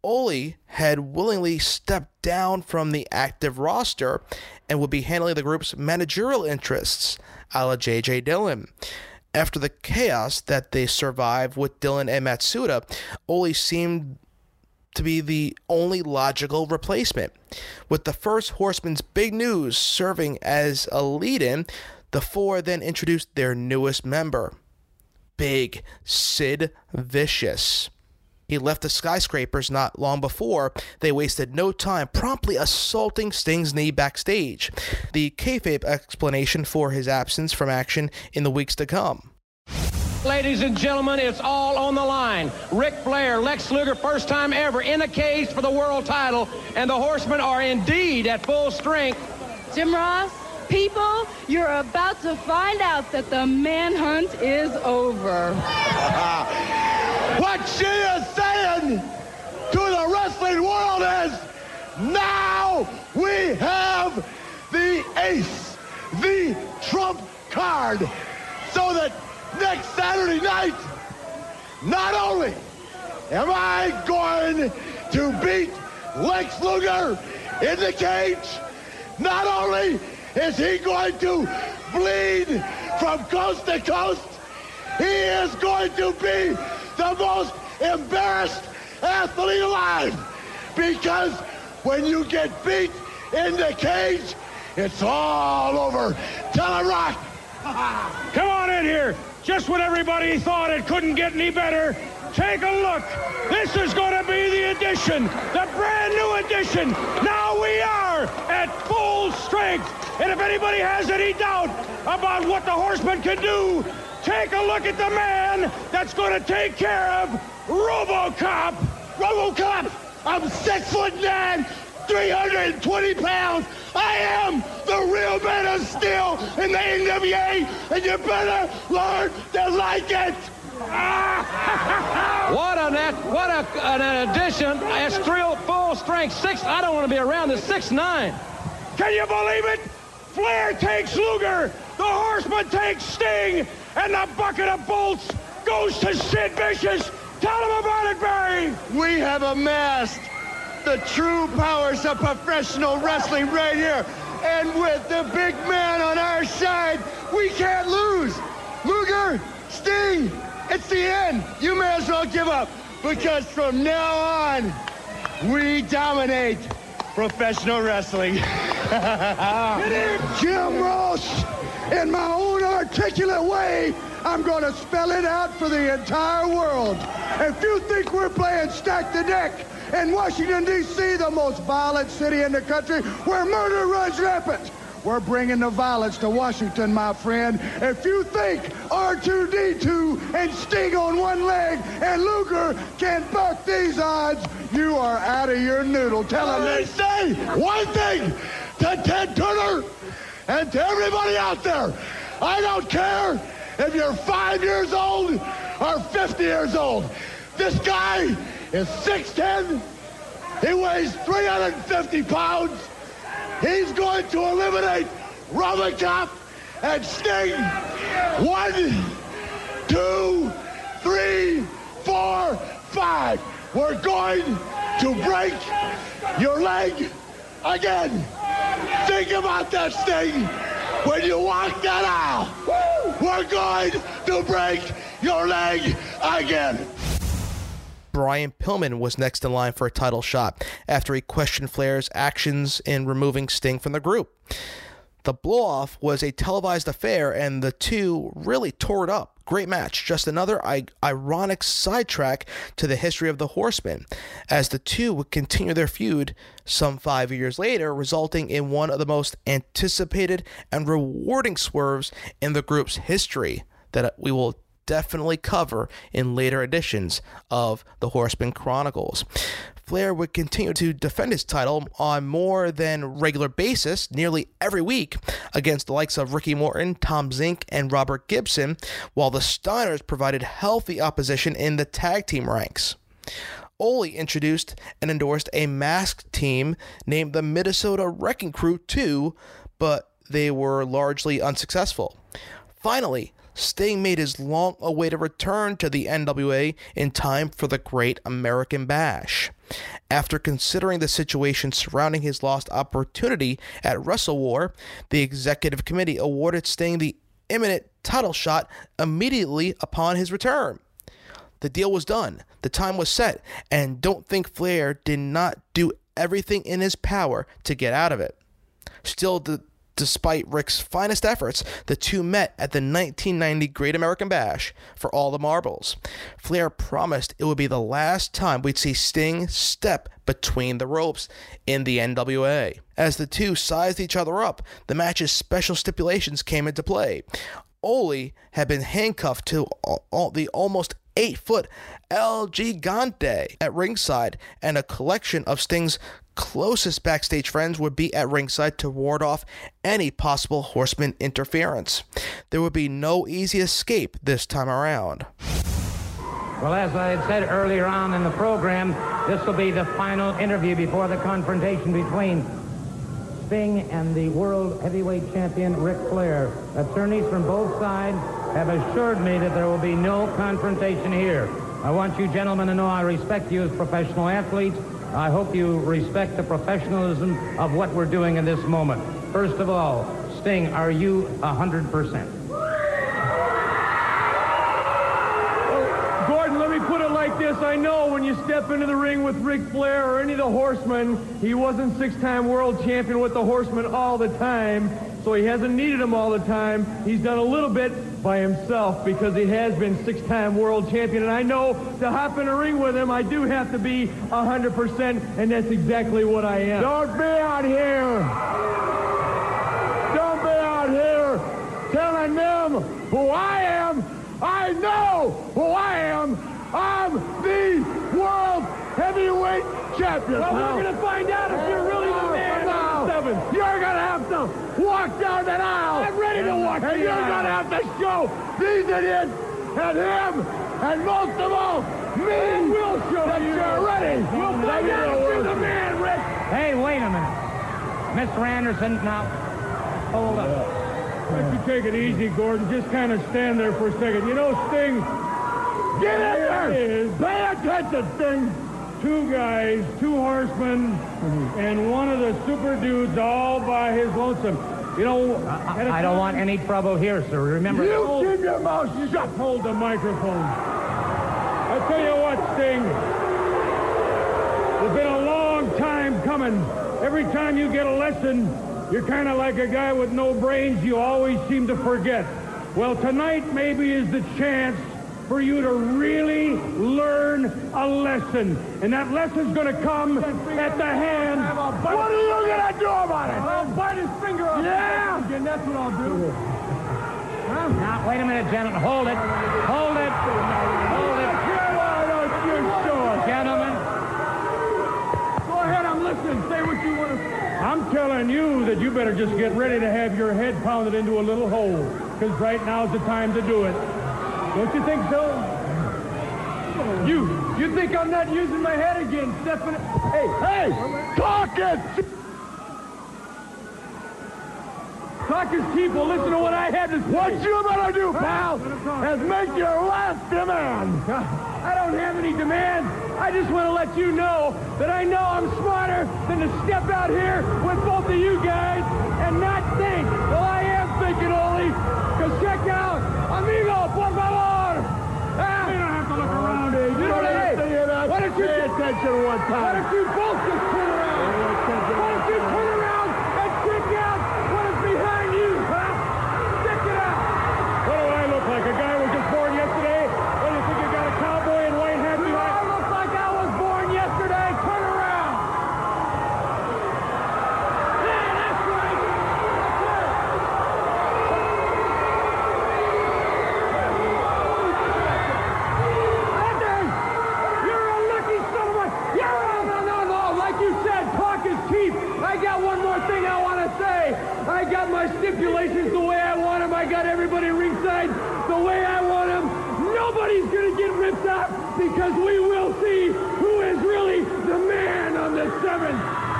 [SPEAKER 8] Ole had willingly stepped down from the active roster and would be handling the group's managerial interests, a la J.J. Dillon. After the chaos that they survived with Dillon and Matsuda, Ole seemed to be the only logical replacement. With the first Horseman's big news serving as a lead in, the four then introduced their newest member, Big Sid Vicious. He left the skyscrapers not long before. They wasted no time promptly assaulting Sting's knee backstage. The kayfabe explanation for his absence from action in the weeks to come.
[SPEAKER 10] Ladies and gentlemen, it's all on the line. Ric Flair, Lex Luger, first time ever in a cage for the world title, and the Horsemen are indeed at full strength.
[SPEAKER 14] Jim Ross, people, you're about to find out that the manhunt is over. [laughs]
[SPEAKER 5] What she is saying to the wrestling world is now we have the ace, the trump card, so that next Saturday night, not only am I going to beat Lex Luger in the cage, not only is he going to bleed from coast to coast, he is going to be the most embarrassed athlete alive. Because when you get beat in the cage, it's all over. Tell him, Rock. [laughs]
[SPEAKER 12] Come on in here. Just when everybody thought it couldn't get any better, take a look. This is going to be the addition, the brand new addition. Now we are at full strength. And if anybody has any doubt about what the Horsemen can do, take a look at the man that's going to take care of RoboCop.
[SPEAKER 5] RoboCop, I'm six foot nine, 320 pounds. I am the real man of steel in the NWA, and you better learn to like it.
[SPEAKER 10] What an what a, an addition! It's real full strength six. I don't want to be around the six nine.
[SPEAKER 12] Can you believe it? Flair takes Luger, the Horseman takes Sting, and the bucket of bolts goes to Sid Vicious. Tell him about it, Barry.
[SPEAKER 5] We have amassed the true powers of professional wrestling right here. And with the big man on our side, we can't lose. Luger, Sting, it's the end. You may as well give up.
[SPEAKER 2] because from now on, we dominate professional wrestling. [laughs]
[SPEAKER 3] Jim Ross, in my own articulate way, I'm going to spell it out for the entire world. If you think we're playing stack the deck in Washington, D.C., the most violent city in the country where murder runs rampant, we're bringing the violence to Washington, my friend. If you think R2-D2 and Sting on one leg and Luger can buck these odds, you are out of your noodle. Tell them
[SPEAKER 2] they say one thing to Ted Turner and to everybody out there. I don't care if you're five years old or 50 years old. This guy is 6'10". He weighs 350 pounds. He's going to eliminate Robocop and Sting. One, two, three, four, five. We're going to break your leg again. Think about that, Sting. When you walk that aisle, we're going to break your leg again.
[SPEAKER 8] Brian Pillman was next in line for a title shot after he questioned Flair's actions in removing Sting from the group. The blowoff was a televised affair, and the two really tore it up. Great match. Just another I- ironic sidetrack to the history of the Horsemen, as the two would continue their feud some five years later, resulting in one of the most anticipated and rewarding swerves in the group's history that we will definitely cover in later editions of the Horseman Chronicles. Flair would continue to defend his title on more than regular basis, nearly every week, against the likes of Ricky Morton, Tom Zenk, and Robert Gibson, while the Steiners provided healthy opposition in the tag team ranks. Ole introduced and endorsed a masked team named the Minnesota Wrecking Crew 2, but they were largely unsuccessful. Finally, Sting made his long awaited return to the NWA in time for the Great American Bash. After considering the situation surrounding his lost opportunity at Wrestle War, the executive committee awarded Sting the imminent title shot immediately upon his return. The deal was done, the time was set, and don't think Flair did not do everything in his power to get out of it. Still, the Despite Rick's finest efforts, the two met at the 1990 Great American Bash for all the marbles. Flair promised it would be the last time we'd see Sting step between the ropes in the NWA. As the two sized each other up, the match's special stipulations came into play. Ole had been handcuffed to the almost eight foot El Gigante at ringside, and a collection of Sting's closest backstage friends would be at ringside to ward off any possible horseman interference. There would be no easy escape this time around.
[SPEAKER 15] Well, as I had said earlier on in the program, this will be the final interview before the confrontation between Sting and the world heavyweight champion Ric Flair. Attorneys from both sides have assured me that there will be no confrontation here. I want you gentlemen to know I respect you as professional athletes. I hope you respect the professionalism of what we're doing in this moment. First of all, Sting, are you 100%?
[SPEAKER 7] Gordon, let me put it like this. I know when you step into the ring with Ric Flair or any of the Horsemen, he wasn't six-time world champion with the Horsemen all the time, so he hasn't needed them all the time. He's done a little bit by himself because he has been six-time world champion. And I know to hop in a ring with him, I do have to be 100%, and that's exactly what I am.
[SPEAKER 2] Don't be out here. Don't be out here telling them who I am. I know who I am. I'm the world heavyweight champion.
[SPEAKER 7] Well, we're going to find out if you're really. Seven.
[SPEAKER 2] You're going to have to walk down that aisle.
[SPEAKER 7] I'm ready to walk down.
[SPEAKER 2] And
[SPEAKER 7] the
[SPEAKER 2] you're going to have to show these idiots and him and most of all me
[SPEAKER 7] will show
[SPEAKER 2] that
[SPEAKER 7] you.
[SPEAKER 2] are ready.
[SPEAKER 7] We'll find out if you're the man, Rick.
[SPEAKER 15] Hey, wait a minute. Mr. Anderson, now, hold up.
[SPEAKER 7] Why don't you take it easy, Gordon? Just kind of stand there for a second. You know, Sting,
[SPEAKER 2] Get in
[SPEAKER 7] there
[SPEAKER 2] there.
[SPEAKER 7] it is.
[SPEAKER 2] Pay attention, Sting.
[SPEAKER 7] Two guys, two horsemen, and one of the super dudes all by his lonesome. You know, a
[SPEAKER 15] I don't want any trouble here, sir. Remember,
[SPEAKER 2] You keep your mouth shut.
[SPEAKER 7] hold the microphone.
[SPEAKER 12] I'll tell you what, Sting. It's been a long time coming. Every time you get a lesson, you're kind of like a guy with no brains. You always seem to forget. Well, tonight maybe is the chance for you to really learn a lesson. And that lesson's going to come at the hand.
[SPEAKER 2] What are you going to do about it?
[SPEAKER 12] I'll bite his finger off.
[SPEAKER 2] Yeah.
[SPEAKER 12] Again, that's what I'll do.
[SPEAKER 15] Now, wait a minute, gentlemen. Hold it. Hold it. Hold it.
[SPEAKER 12] Why don't you us?
[SPEAKER 15] Gentlemen.
[SPEAKER 12] Go ahead, I'm listening. Say what you want to I'm telling you that you better just get ready to have your head pounded into a little hole. Because right now's the time to do it. Don't you think so? You, you think I'm not using my head again, Stephanie? Hey,
[SPEAKER 2] Hey, talk it!
[SPEAKER 12] talk is cheap. Well, listen to what I had to say.
[SPEAKER 2] What you better do, pal, is make your last demand.
[SPEAKER 12] I don't have any demands. I just want to let you know that I know I'm smarter than to step out here with both of you guys and not think.
[SPEAKER 2] Oh, attention one time.
[SPEAKER 12] don't you both man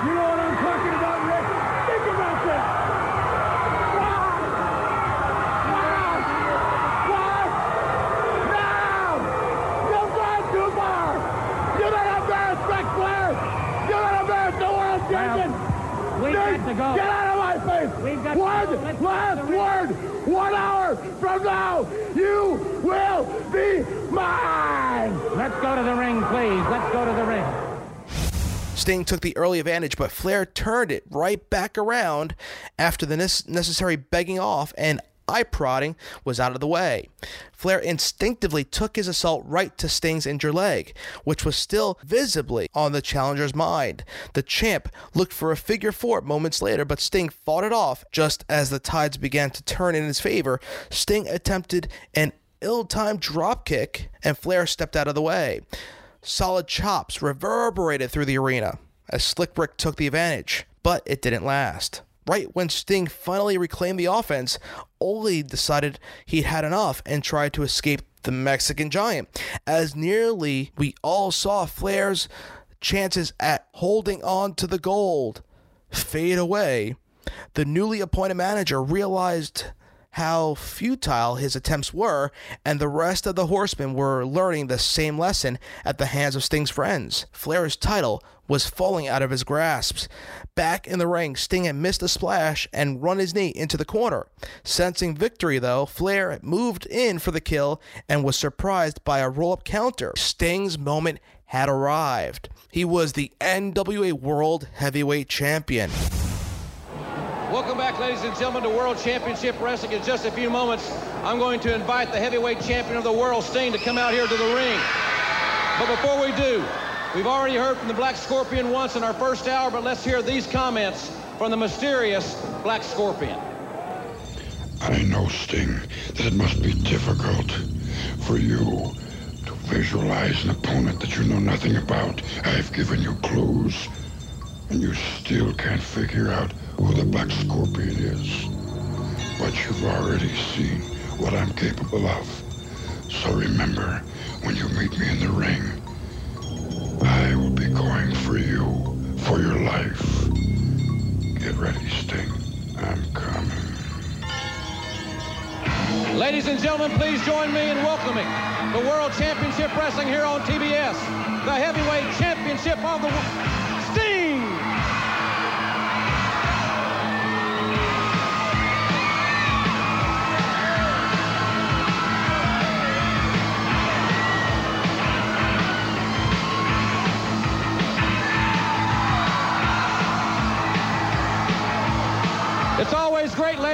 [SPEAKER 8] Sting took the early advantage, but Flair turned it right back around after the necessary begging off and eye prodding was out of the way. Flair instinctively took his assault right to Sting's injured leg, which was still visibly on the challenger's mind. The champ looked for a figure four moments later, but Sting fought it off just as the tides began to turn in his favor. Sting attempted an ill-timed drop kick, and Flair stepped out of the way. Solid chops reverberated through the arena as Slick Rick took the advantage, but it didn't last. Right when Sting finally reclaimed the offense, Ole decided he'd had enough and tried to escape the Mexican giant. As nearly we all saw Flair's chances at holding on to the gold fade away, the newly appointed manager realized how futile his attempts were, and the rest of the horsemen were learning the same lesson at the hands of Sting's friends. Flair's title was falling out of his grasp. Back in the ring, Sting had missed a splash and run his knee into the corner. Sensing victory, though, Flair moved in for the kill and was surprised by a roll up counter. Sting's moment had arrived. He was the NWA World Heavyweight Champion.
[SPEAKER 10] Welcome back, ladies and gentlemen, to World Championship Wrestling. In just a few moments, I'm going to invite the heavyweight champion of the world, Sting, to come out here to the ring. But before we do, we've already heard from the Black Scorpion once in our first hour, but let's hear these comments from the mysterious Black Scorpion.
[SPEAKER 16] I know, Sting, that it must be difficult for you to visualize an opponent that you know nothing about. I've given you clues, and you still can't figure out who the Black Scorpion is. But you've already seen what I'm capable of. So remember, when you meet me in the ring, I will be going for you, for your life. Get ready, Sting. I'm coming.
[SPEAKER 10] Ladies and gentlemen, please join me in welcoming the World Championship Wrestling here on TBS, the heavyweight championship of the world, Sting!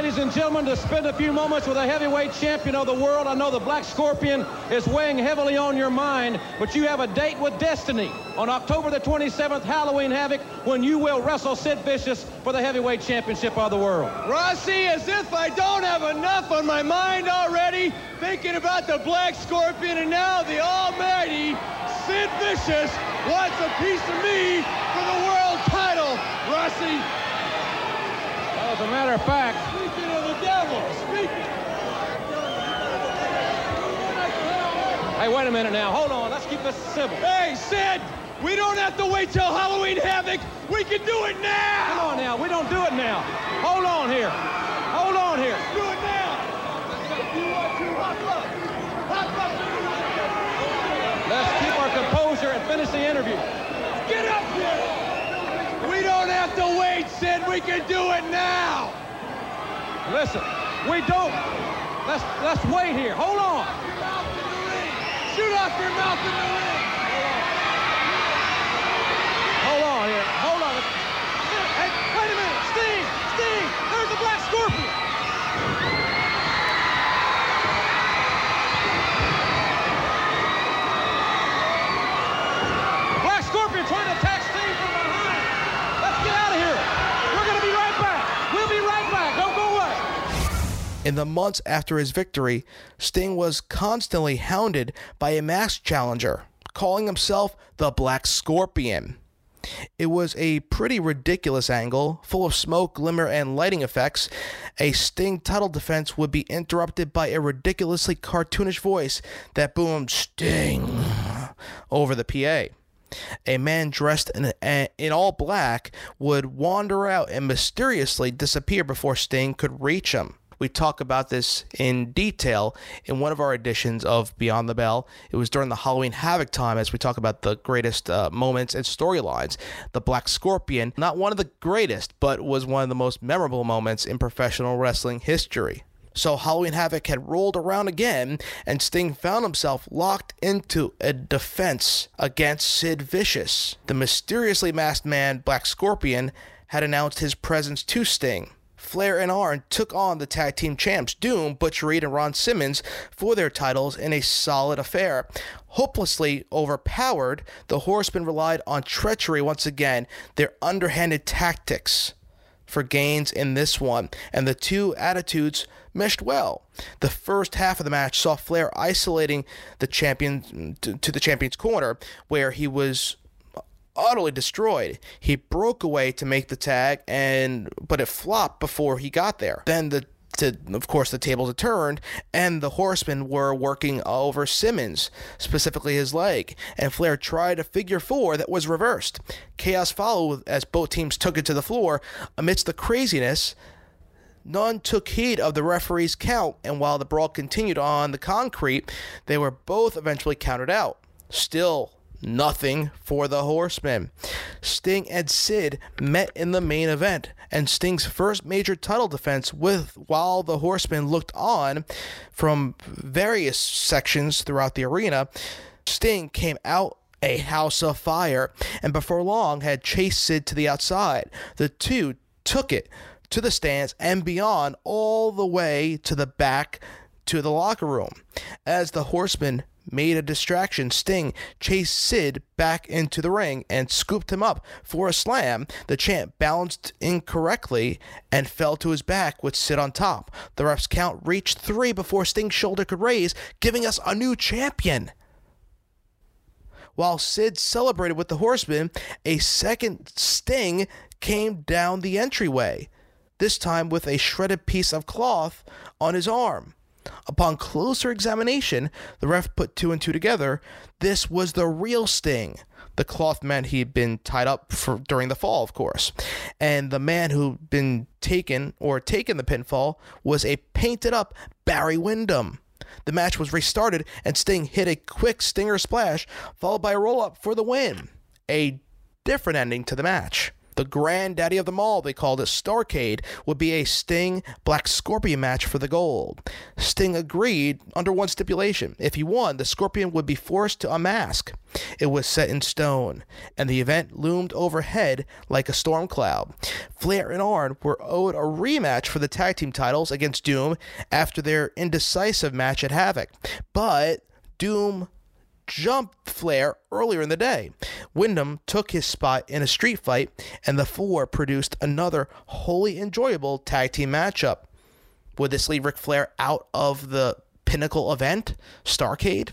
[SPEAKER 11] Ladies and gentlemen, to spend a few moments with a heavyweight champion of the world. I know the Black Scorpion is weighing heavily on your mind, but you have a date with destiny on October the 27th, Halloween Havoc, when you will wrestle Sid Vicious for the heavyweight championship of the world.
[SPEAKER 17] Rossi, as if I don't have enough on my mind already, thinking about the Black Scorpion and now the almighty Sid Vicious wants a piece of me for the world title. Rossi,
[SPEAKER 11] as a matter of fact,
[SPEAKER 17] speaking of the devil, speaking.
[SPEAKER 11] Hey, wait a minute now. Hold on. Let's keep this civil.
[SPEAKER 17] Hey, Sid, we don't have to wait till Halloween Havoc. We can do it now.
[SPEAKER 11] Come on now. We don't do it now. Hold on here. Hold on here.
[SPEAKER 17] Let's do it now. You want to hop up. Hop up.
[SPEAKER 11] Let's keep our composure and finish the interview.
[SPEAKER 17] Get up here. We don't have to wait, Sid. We can do it now.
[SPEAKER 11] Listen, we don't. Let's let's wait here. Hold on.
[SPEAKER 17] Shoot off your mouth in the ring.
[SPEAKER 11] Hold on here. Hold
[SPEAKER 8] In the months after his victory, Sting was constantly hounded by a masked challenger, calling himself the Black Scorpion. It was a pretty ridiculous angle, full of smoke, glimmer, and lighting effects. A Sting title defense would be interrupted by a ridiculously cartoonish voice that boomed Sting over the PA. A man dressed in, uh, in all black would wander out and mysteriously disappear before Sting could reach him. We talk about this in detail in one of our editions of Beyond the Bell. It was during the Halloween Havoc time as we talk about the greatest uh, moments and storylines. The Black Scorpion, not one of the greatest, but was one of the most memorable moments in professional wrestling history. So Halloween Havoc had rolled around again, and Sting found himself locked into a defense against Sid Vicious. The mysteriously masked man, Black Scorpion, had announced his presence to Sting. Flair and Arn took on the tag team champs Doom, Butch Reed, and Ron Simmons for their titles in a solid affair. Hopelessly overpowered, the Horsemen relied on treachery once again, their underhanded tactics for gains in this one, and the two attitudes meshed well. The first half of the match saw Flair isolating the champion to, to the champion's corner, where he was utterly destroyed. He broke away to make the tag, and but it flopped before he got there. Then the to, of course, the tables had turned, and the horsemen were working over Simmons, specifically his leg, and Flair tried a figure four that was reversed. Chaos followed as both teams took it to the floor. Amidst the craziness, none took heed of the referee's count, and while the brawl continued on the concrete, they were both eventually counted out. Still, Nothing for the Horsemen. Sting and Sid met in the main event, and Sting's first major title defense with while the Horsemen looked on from various sections throughout the arena. Sting came out a house of fire, and before long had chased Sid to the outside. The two took it to the stands and beyond, all the way to the back to the locker room. As the Horsemen made a distraction. Sting chased Sid back into the ring and scooped him up for a slam. The champ balanced incorrectly and fell to his back with Sid on top. The ref's count reached three before Sting's shoulder could raise, giving us a new champion. While Sid celebrated with the horseman, a second Sting came down the entryway, this time with a shredded piece of cloth on his arm. Upon closer examination, the ref put two and two together. This was the real Sting. The cloth meant he'd been tied up for during the fall, of course. And the man who'd been taken or taken the pinfall was a painted up Barry Windham. The match was restarted and Sting hit a quick stinger splash, followed by a roll up for the win. A different ending to the match. The granddaddy of them all, they called it Starcade, would be a Sting Black Scorpion match for the gold. Sting agreed under one stipulation. If he won, the Scorpion would be forced to unmask. It was set in stone, and the event loomed overhead like a storm cloud. Flair and Arn were owed a rematch for the tag team titles against Doom after their indecisive match at Havoc. But Doom jumped Flair earlier in the day. Windham took his spot in a street fight, and the four produced another wholly enjoyable tag team matchup. Would this leave Ric Flair out of the pinnacle event, Starcade?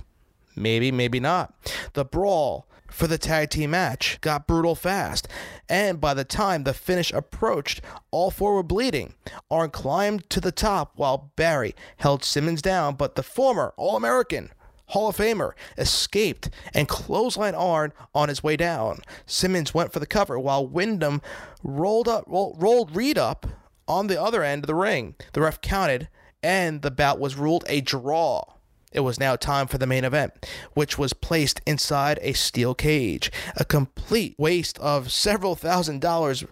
[SPEAKER 8] Maybe, maybe not. The brawl for the tag team match got brutal fast, and by the time the finish approached, all four were bleeding. Arn climbed to the top while Barry held Simmons down, but the former All American Hall of Famer, escaped and clotheslined Arn on his way down. Simmons went for the cover while Windham rolled up rolled Reed up on the other end of the ring. The ref counted and the bout was ruled a draw. It was now time for the main event, which was placed inside a steel cage. A complete waste of several thousand dollars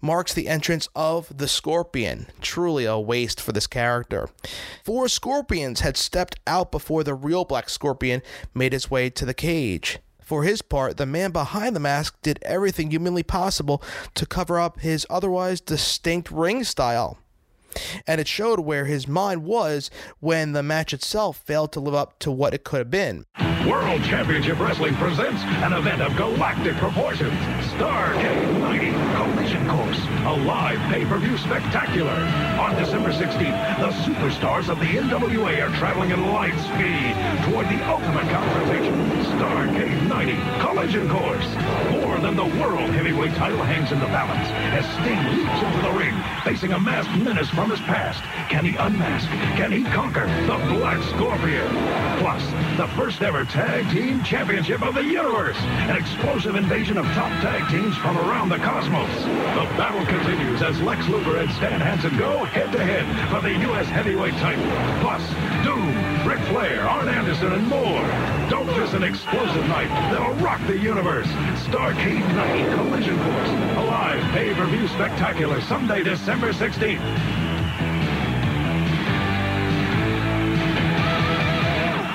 [SPEAKER 8] marks the entrance of the Scorpion. Truly a waste for this character. Four Scorpions had stepped out before the real Black Scorpion made his way to the cage. For his part, the man behind the mask did everything humanly possible to cover up his otherwise distinct ring style and it showed where his mind was when the match itself failed to live up to what it could have been.
[SPEAKER 18] World Championship Wrestling presents an event of galactic proportions. Starcade 90 Collision Course, a live pay-per-view spectacular. On December 16th, the superstars of the NWA are traveling at light speed toward the ultimate confrontation. Starcade 90 Collision Course. More than the World Heavyweight title hangs in the balance as Sting leaps into the ring, facing a masked menace from his past. Can he unmask? Can he conquer the Black Scorpion? Plus, the first ever Tag Team Championship of the Universe. An explosive invasion of top tag teams from around the cosmos. The battle continues as Lex Luger and Stan Hansen go head-to-head for the U.S. Heavyweight title. Plus, Doom, Ric Flair, Arn Anderson, and more. Don't miss an explosive night that'll rock the universe. Starcade 90 Collision Course. A live pay-per-view spectacular Sunday, December 16th.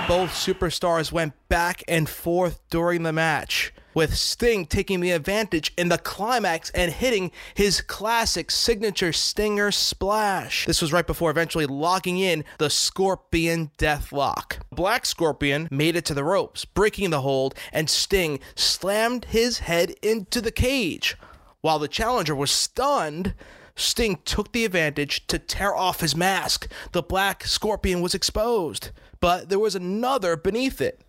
[SPEAKER 8] Both superstars went back and forth during the match, with Sting taking the advantage in the climax and hitting his classic signature Stinger splash. This was right before eventually locking in the Scorpion Deathlock. Black Scorpion made it to the ropes, breaking the hold, and Sting slammed his head into the cage. While the challenger was stunned, Sting took the advantage to tear off his mask. The black scorpion was exposed, but there was another beneath it.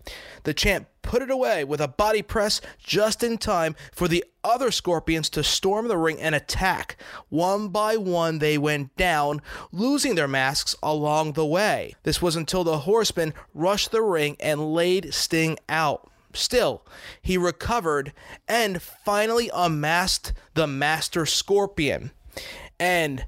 [SPEAKER 8] The champ put it away with a body press just in time for the other scorpions to storm the ring and attack. One by one, they went down, losing their masks along the way. This was until the horsemen rushed the ring and laid Sting out. Still, he recovered and finally unmasked the Master Scorpion and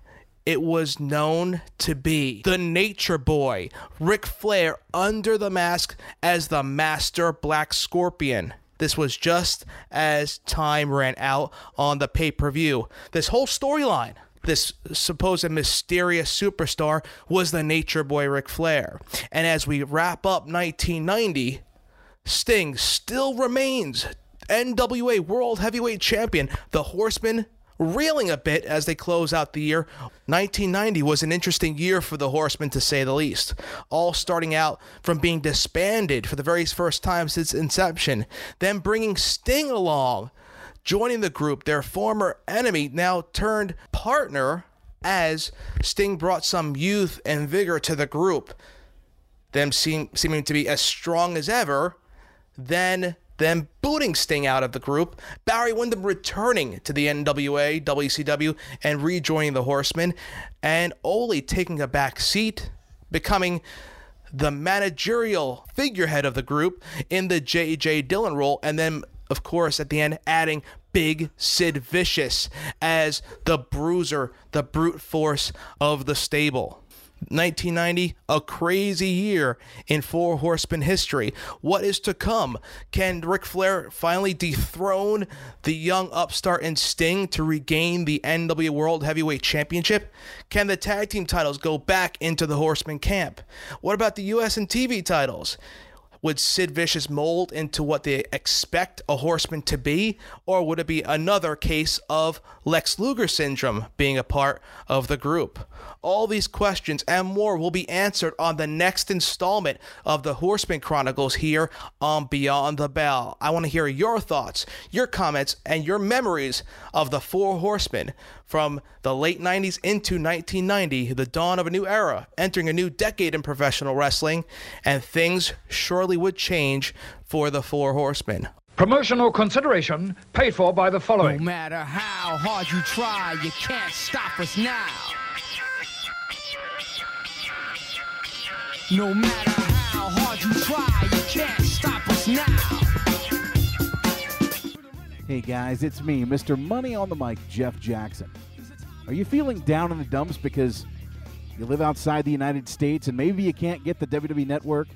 [SPEAKER 8] it was known to be the Nature Boy, Ric Flair, under the mask as the Master Black Scorpion. This was just as time ran out on the pay per view. This whole storyline, this supposed mysterious superstar, was the Nature Boy Ric Flair. And as we wrap up 1990, Sting still remains NWA World Heavyweight Champion. The Horseman reeling a bit as they close out the year. 1990 was an interesting year for the Horsemen, to say the least. All starting out from being disbanded for the very first time since inception, then bringing Sting along, joining the group, their former enemy, now turned partner, as Sting brought some youth and vigor to the group. Them seem, seeming to be as strong as ever, then them booting Sting out of the group, Barry Windham returning to the NWA, WCW, and rejoining the Horsemen, and Ole taking a back seat, becoming the managerial figurehead of the group in the J.J. Dillon role, and then, of course, at the end, adding Big Sid Vicious as the bruiser, the brute force of the stable. 1990, a crazy year in Four Horsemen history. What is to come? Can Ric Flair finally dethrone the young upstart and Sting to regain the NWA World Heavyweight Championship? Can the tag team titles go back into the Horsemen camp? What about the US and TV titles? Would Sid Vicious mold into what they expect a horseman to be? Or would it be another case of Lex Luger syndrome being a part of the group? All these questions and more will be answered on the next installment of the Horseman Chronicles here on Beyond the Bell. I want to hear your thoughts, your comments, and your memories of the Four Horsemen from the late 90s into 1990, the dawn of a new era, entering a new decade in professional wrestling, and things surely would change for the Four Horsemen.
[SPEAKER 19] Promotional consideration paid for by the following.
[SPEAKER 20] No matter how hard you try, you can't stop us now. No matter how hard you try, you can't stop us now.
[SPEAKER 9] Hey guys, it's me, Mr. Money on the Mic, Jeff Jackson. Are you feeling down in the dumps because you live outside the United States and maybe you can't get the WWE network?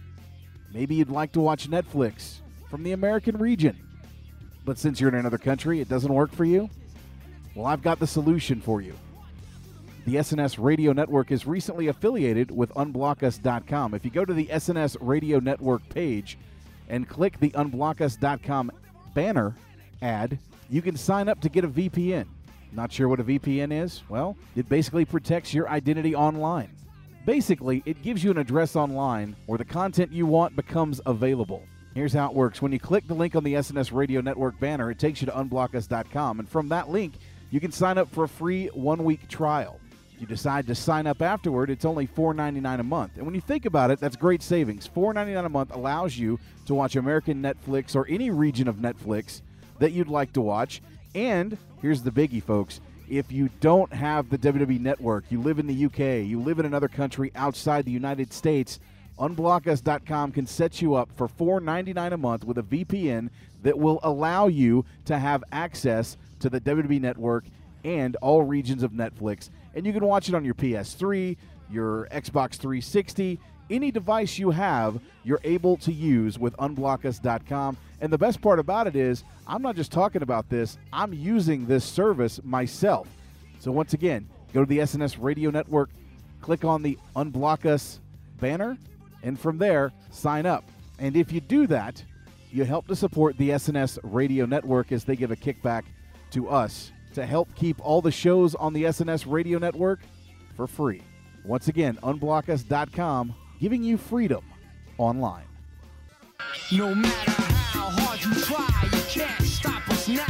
[SPEAKER 9] Maybe you'd like to watch Netflix from the American region. But since you're in another country, it doesn't work for you? Well, I've got the solution for you. The SNS Radio Network is recently affiliated with UnblockUs.com. If you go to the SNS Radio Network page and click the UnblockUs.com banner ad, you can sign up to get a VPN. Not sure what a VPN is? Well, it basically protects your identity online. Basically, it gives you an address online where the content you want becomes available. Here's how it works. When you click the link on the SNS Radio Network banner, it takes you to unblockus.com. And from that link, you can sign up for a free one week trial. If you decide to sign up afterward, it's only $4.99 a month. And when you think about it, that's great savings. $4.99 a month allows you to watch American Netflix or any region of Netflix that you'd like to watch. And here's the biggie, folks. If you don't have the WWE network, you live in the UK, you live in another country outside the United States, unblockus.com can set you up for $4.99 a month with a VPN that will allow you to have access to the WWE network and all regions of Netflix. And you can watch it on your PS3, your Xbox 360, any device you have, you're able to use with unblockus.com. And the best part about it is, I'm not just talking about this, I'm using this service myself. So once again, go to the SNS Radio Network, click on the Unblock Us banner, and from there, sign up. And if you do that, you help to support the SNS Radio Network as they give a kickback to us to help keep all the shows on the SNS Radio Network for free. Once again, unblockus.com, giving you freedom online.
[SPEAKER 20] No matter how hard you try, you can't stop us now.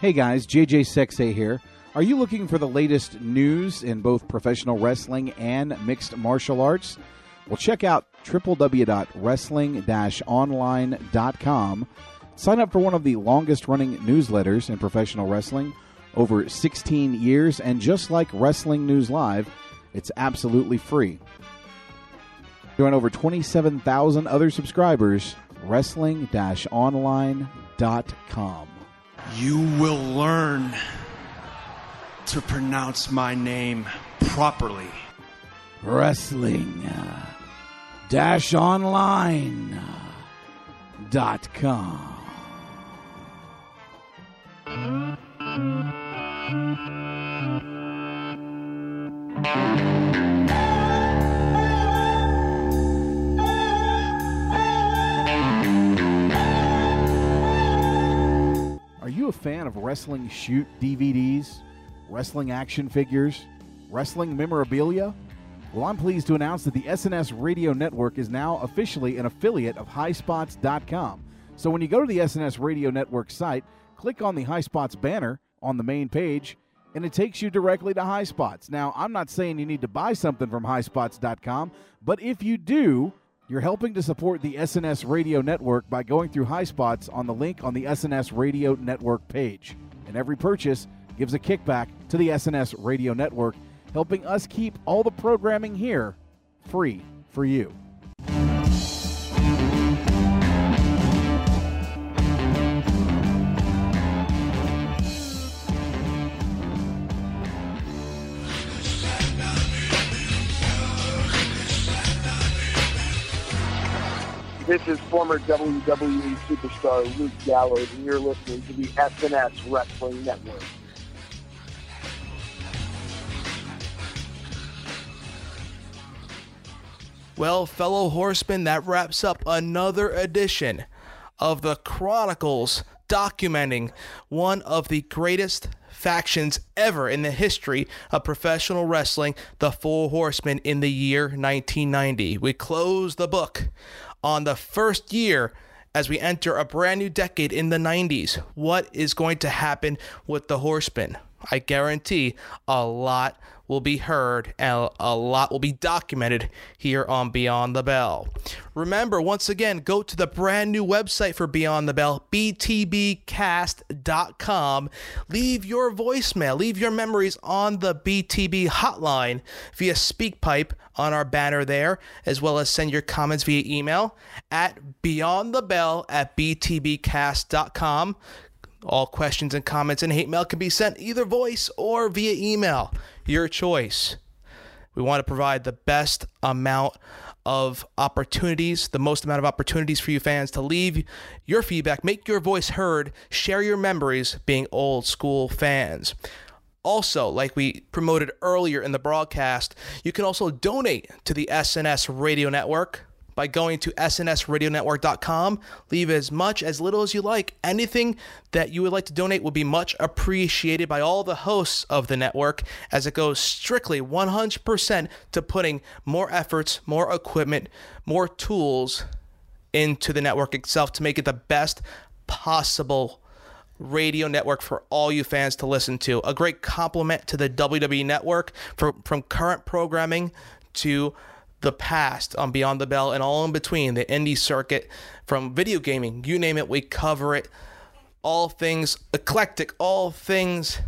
[SPEAKER 9] Hey guys, JJ Sexay here. Are you looking for the latest news in both professional wrestling and mixed martial arts? Well, check out www.wrestling-online.com. Sign up for one of the longest running newsletters in professional wrestling, over 16 years, and just like Wrestling News Live, it's absolutely free. Join over 27,000 other subscribers, wrestling-online.com.
[SPEAKER 21] You will learn to pronounce my name properly.
[SPEAKER 9] Wrestling uh, dash online dot com. Are you a fan of wrestling shoot DVDs, wrestling action figures, wrestling memorabilia? Well, I'm pleased to announce that the SNS Radio Network is now officially an affiliate of HighSpots.com. So when you go to the SNS Radio Network site, click on the HighSpots banner on the main page, and it takes you directly to HighSpots. Now, I'm not saying you need to buy something from HighSpots.com, but if you do, you're helping to support the SNS Radio Network by going through HighSpots on the link on the SNS Radio Network page. And every purchase gives a kickback to the SNS Radio Network, helping us keep all the programming here free for you.
[SPEAKER 22] This is former WWE superstar Luke Gallows, and you're listening to the SNS Wrestling Network.
[SPEAKER 8] Well, fellow horsemen, that wraps up another edition of the Chronicles documenting one of the greatest factions ever in the history of professional wrestling, the Four Horsemen, in the year 1990. We close the book on the first year as we enter a brand new decade in the 90s. What is going to happen with the Horsemen? I guarantee a lot will be heard and a lot will be documented here on Beyond the Bell. Remember, once again, go to the brand new website for Beyond the Bell, btbcast.com. Leave your voicemail, leave your memories on the BTB hotline via SpeakPipe on our banner there, as well as send your comments via email at beyondthebell at btbcast.com. All questions and comments and hate mail can be sent either voice or via email. Your choice. We want to provide the best amount of opportunities, the most amount of opportunities for you fans to leave your feedback, make your voice heard, share your memories being old school fans. Also, like we promoted earlier in the broadcast, you can also donate to the SNS Radio Network by going to snsradionetwork.com. Leave as much, as little as you like. Anything that you would like to donate will be much appreciated by all the hosts of the network as it goes strictly 100% to putting more efforts, more equipment, more tools into the network itself to make it the best possible radio network for all you fans to listen to. A great compliment to the WWE network for, from current programming to the past on Beyond the Bell and all in between, the indie circuit, from video gaming, you name it, we cover it. All things eclectic, all things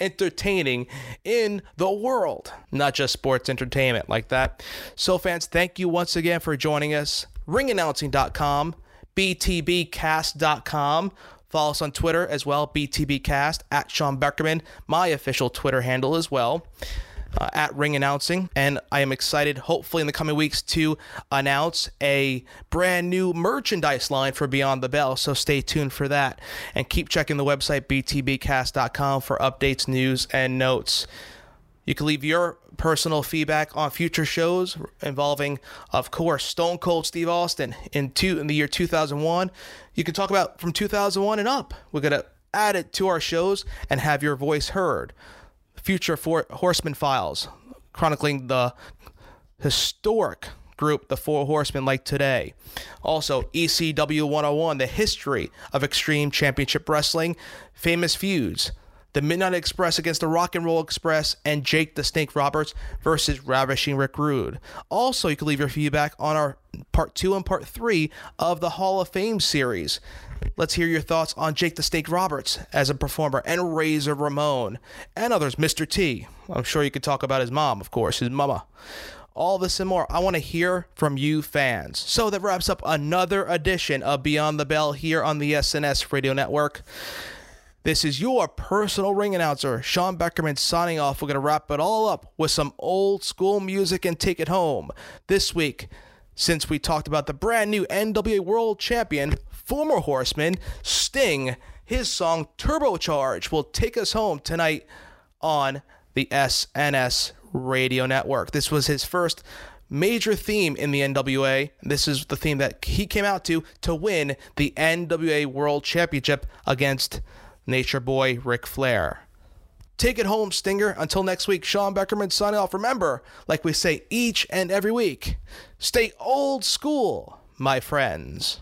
[SPEAKER 8] entertaining in the world, not just sports entertainment like that. So, fans, thank you once again for joining us. Ringannouncing.com, BTBcast.com. Follow us on Twitter as well, BTBcast, at Sean Beckerman, my official Twitter handle as well uh, at Ring Announcing. And I am excited, hopefully, in the coming weeks to announce a brand new merchandise line for Beyond the Bell. So stay tuned for that. And keep checking the website, btbcast.com, for updates, news, and notes. You can leave your personal feedback on future shows involving, of course, Stone Cold Steve Austin in two in the year 2001. You can talk about from 2001 and up. We're gonna add it to our shows and have your voice heard future for- Horseman Files, chronicling the historic group, the Four Horsemen, like today. Also, ECW 101, the history of Extreme Championship Wrestling, famous feuds. The Midnight Express against the Rock and Roll Express, and Jake the Snake Roberts versus Ravishing Rick Rude. Also, you can leave your feedback on our part two and part three of the Hall of Fame series. Let's hear your thoughts on Jake the Snake Roberts as a performer and Razor Ramon and others, Mr. T. I'm sure you could talk about his mom, of course, his mama. All this and more. I want to hear from you fans. So that wraps up another edition of Beyond the Bell here on the SNS Radio Network. This is your personal ring announcer, Sean Beckerman, signing off. We're going to wrap it all up with some old school music and take it home. This week, since we talked about the brand new NWA World Champion, former Horseman, Sting, his song Turbocharge will take us home tonight on the SNS Radio Network. This was his first major theme in the NWA. This is the theme that he came out to to win the NWA World Championship against Nature Boy Ric Flair. Take it home, Stinger. Until next week, Sean Beckerman signing off. Remember, like we say each and every week, stay old school, my friends.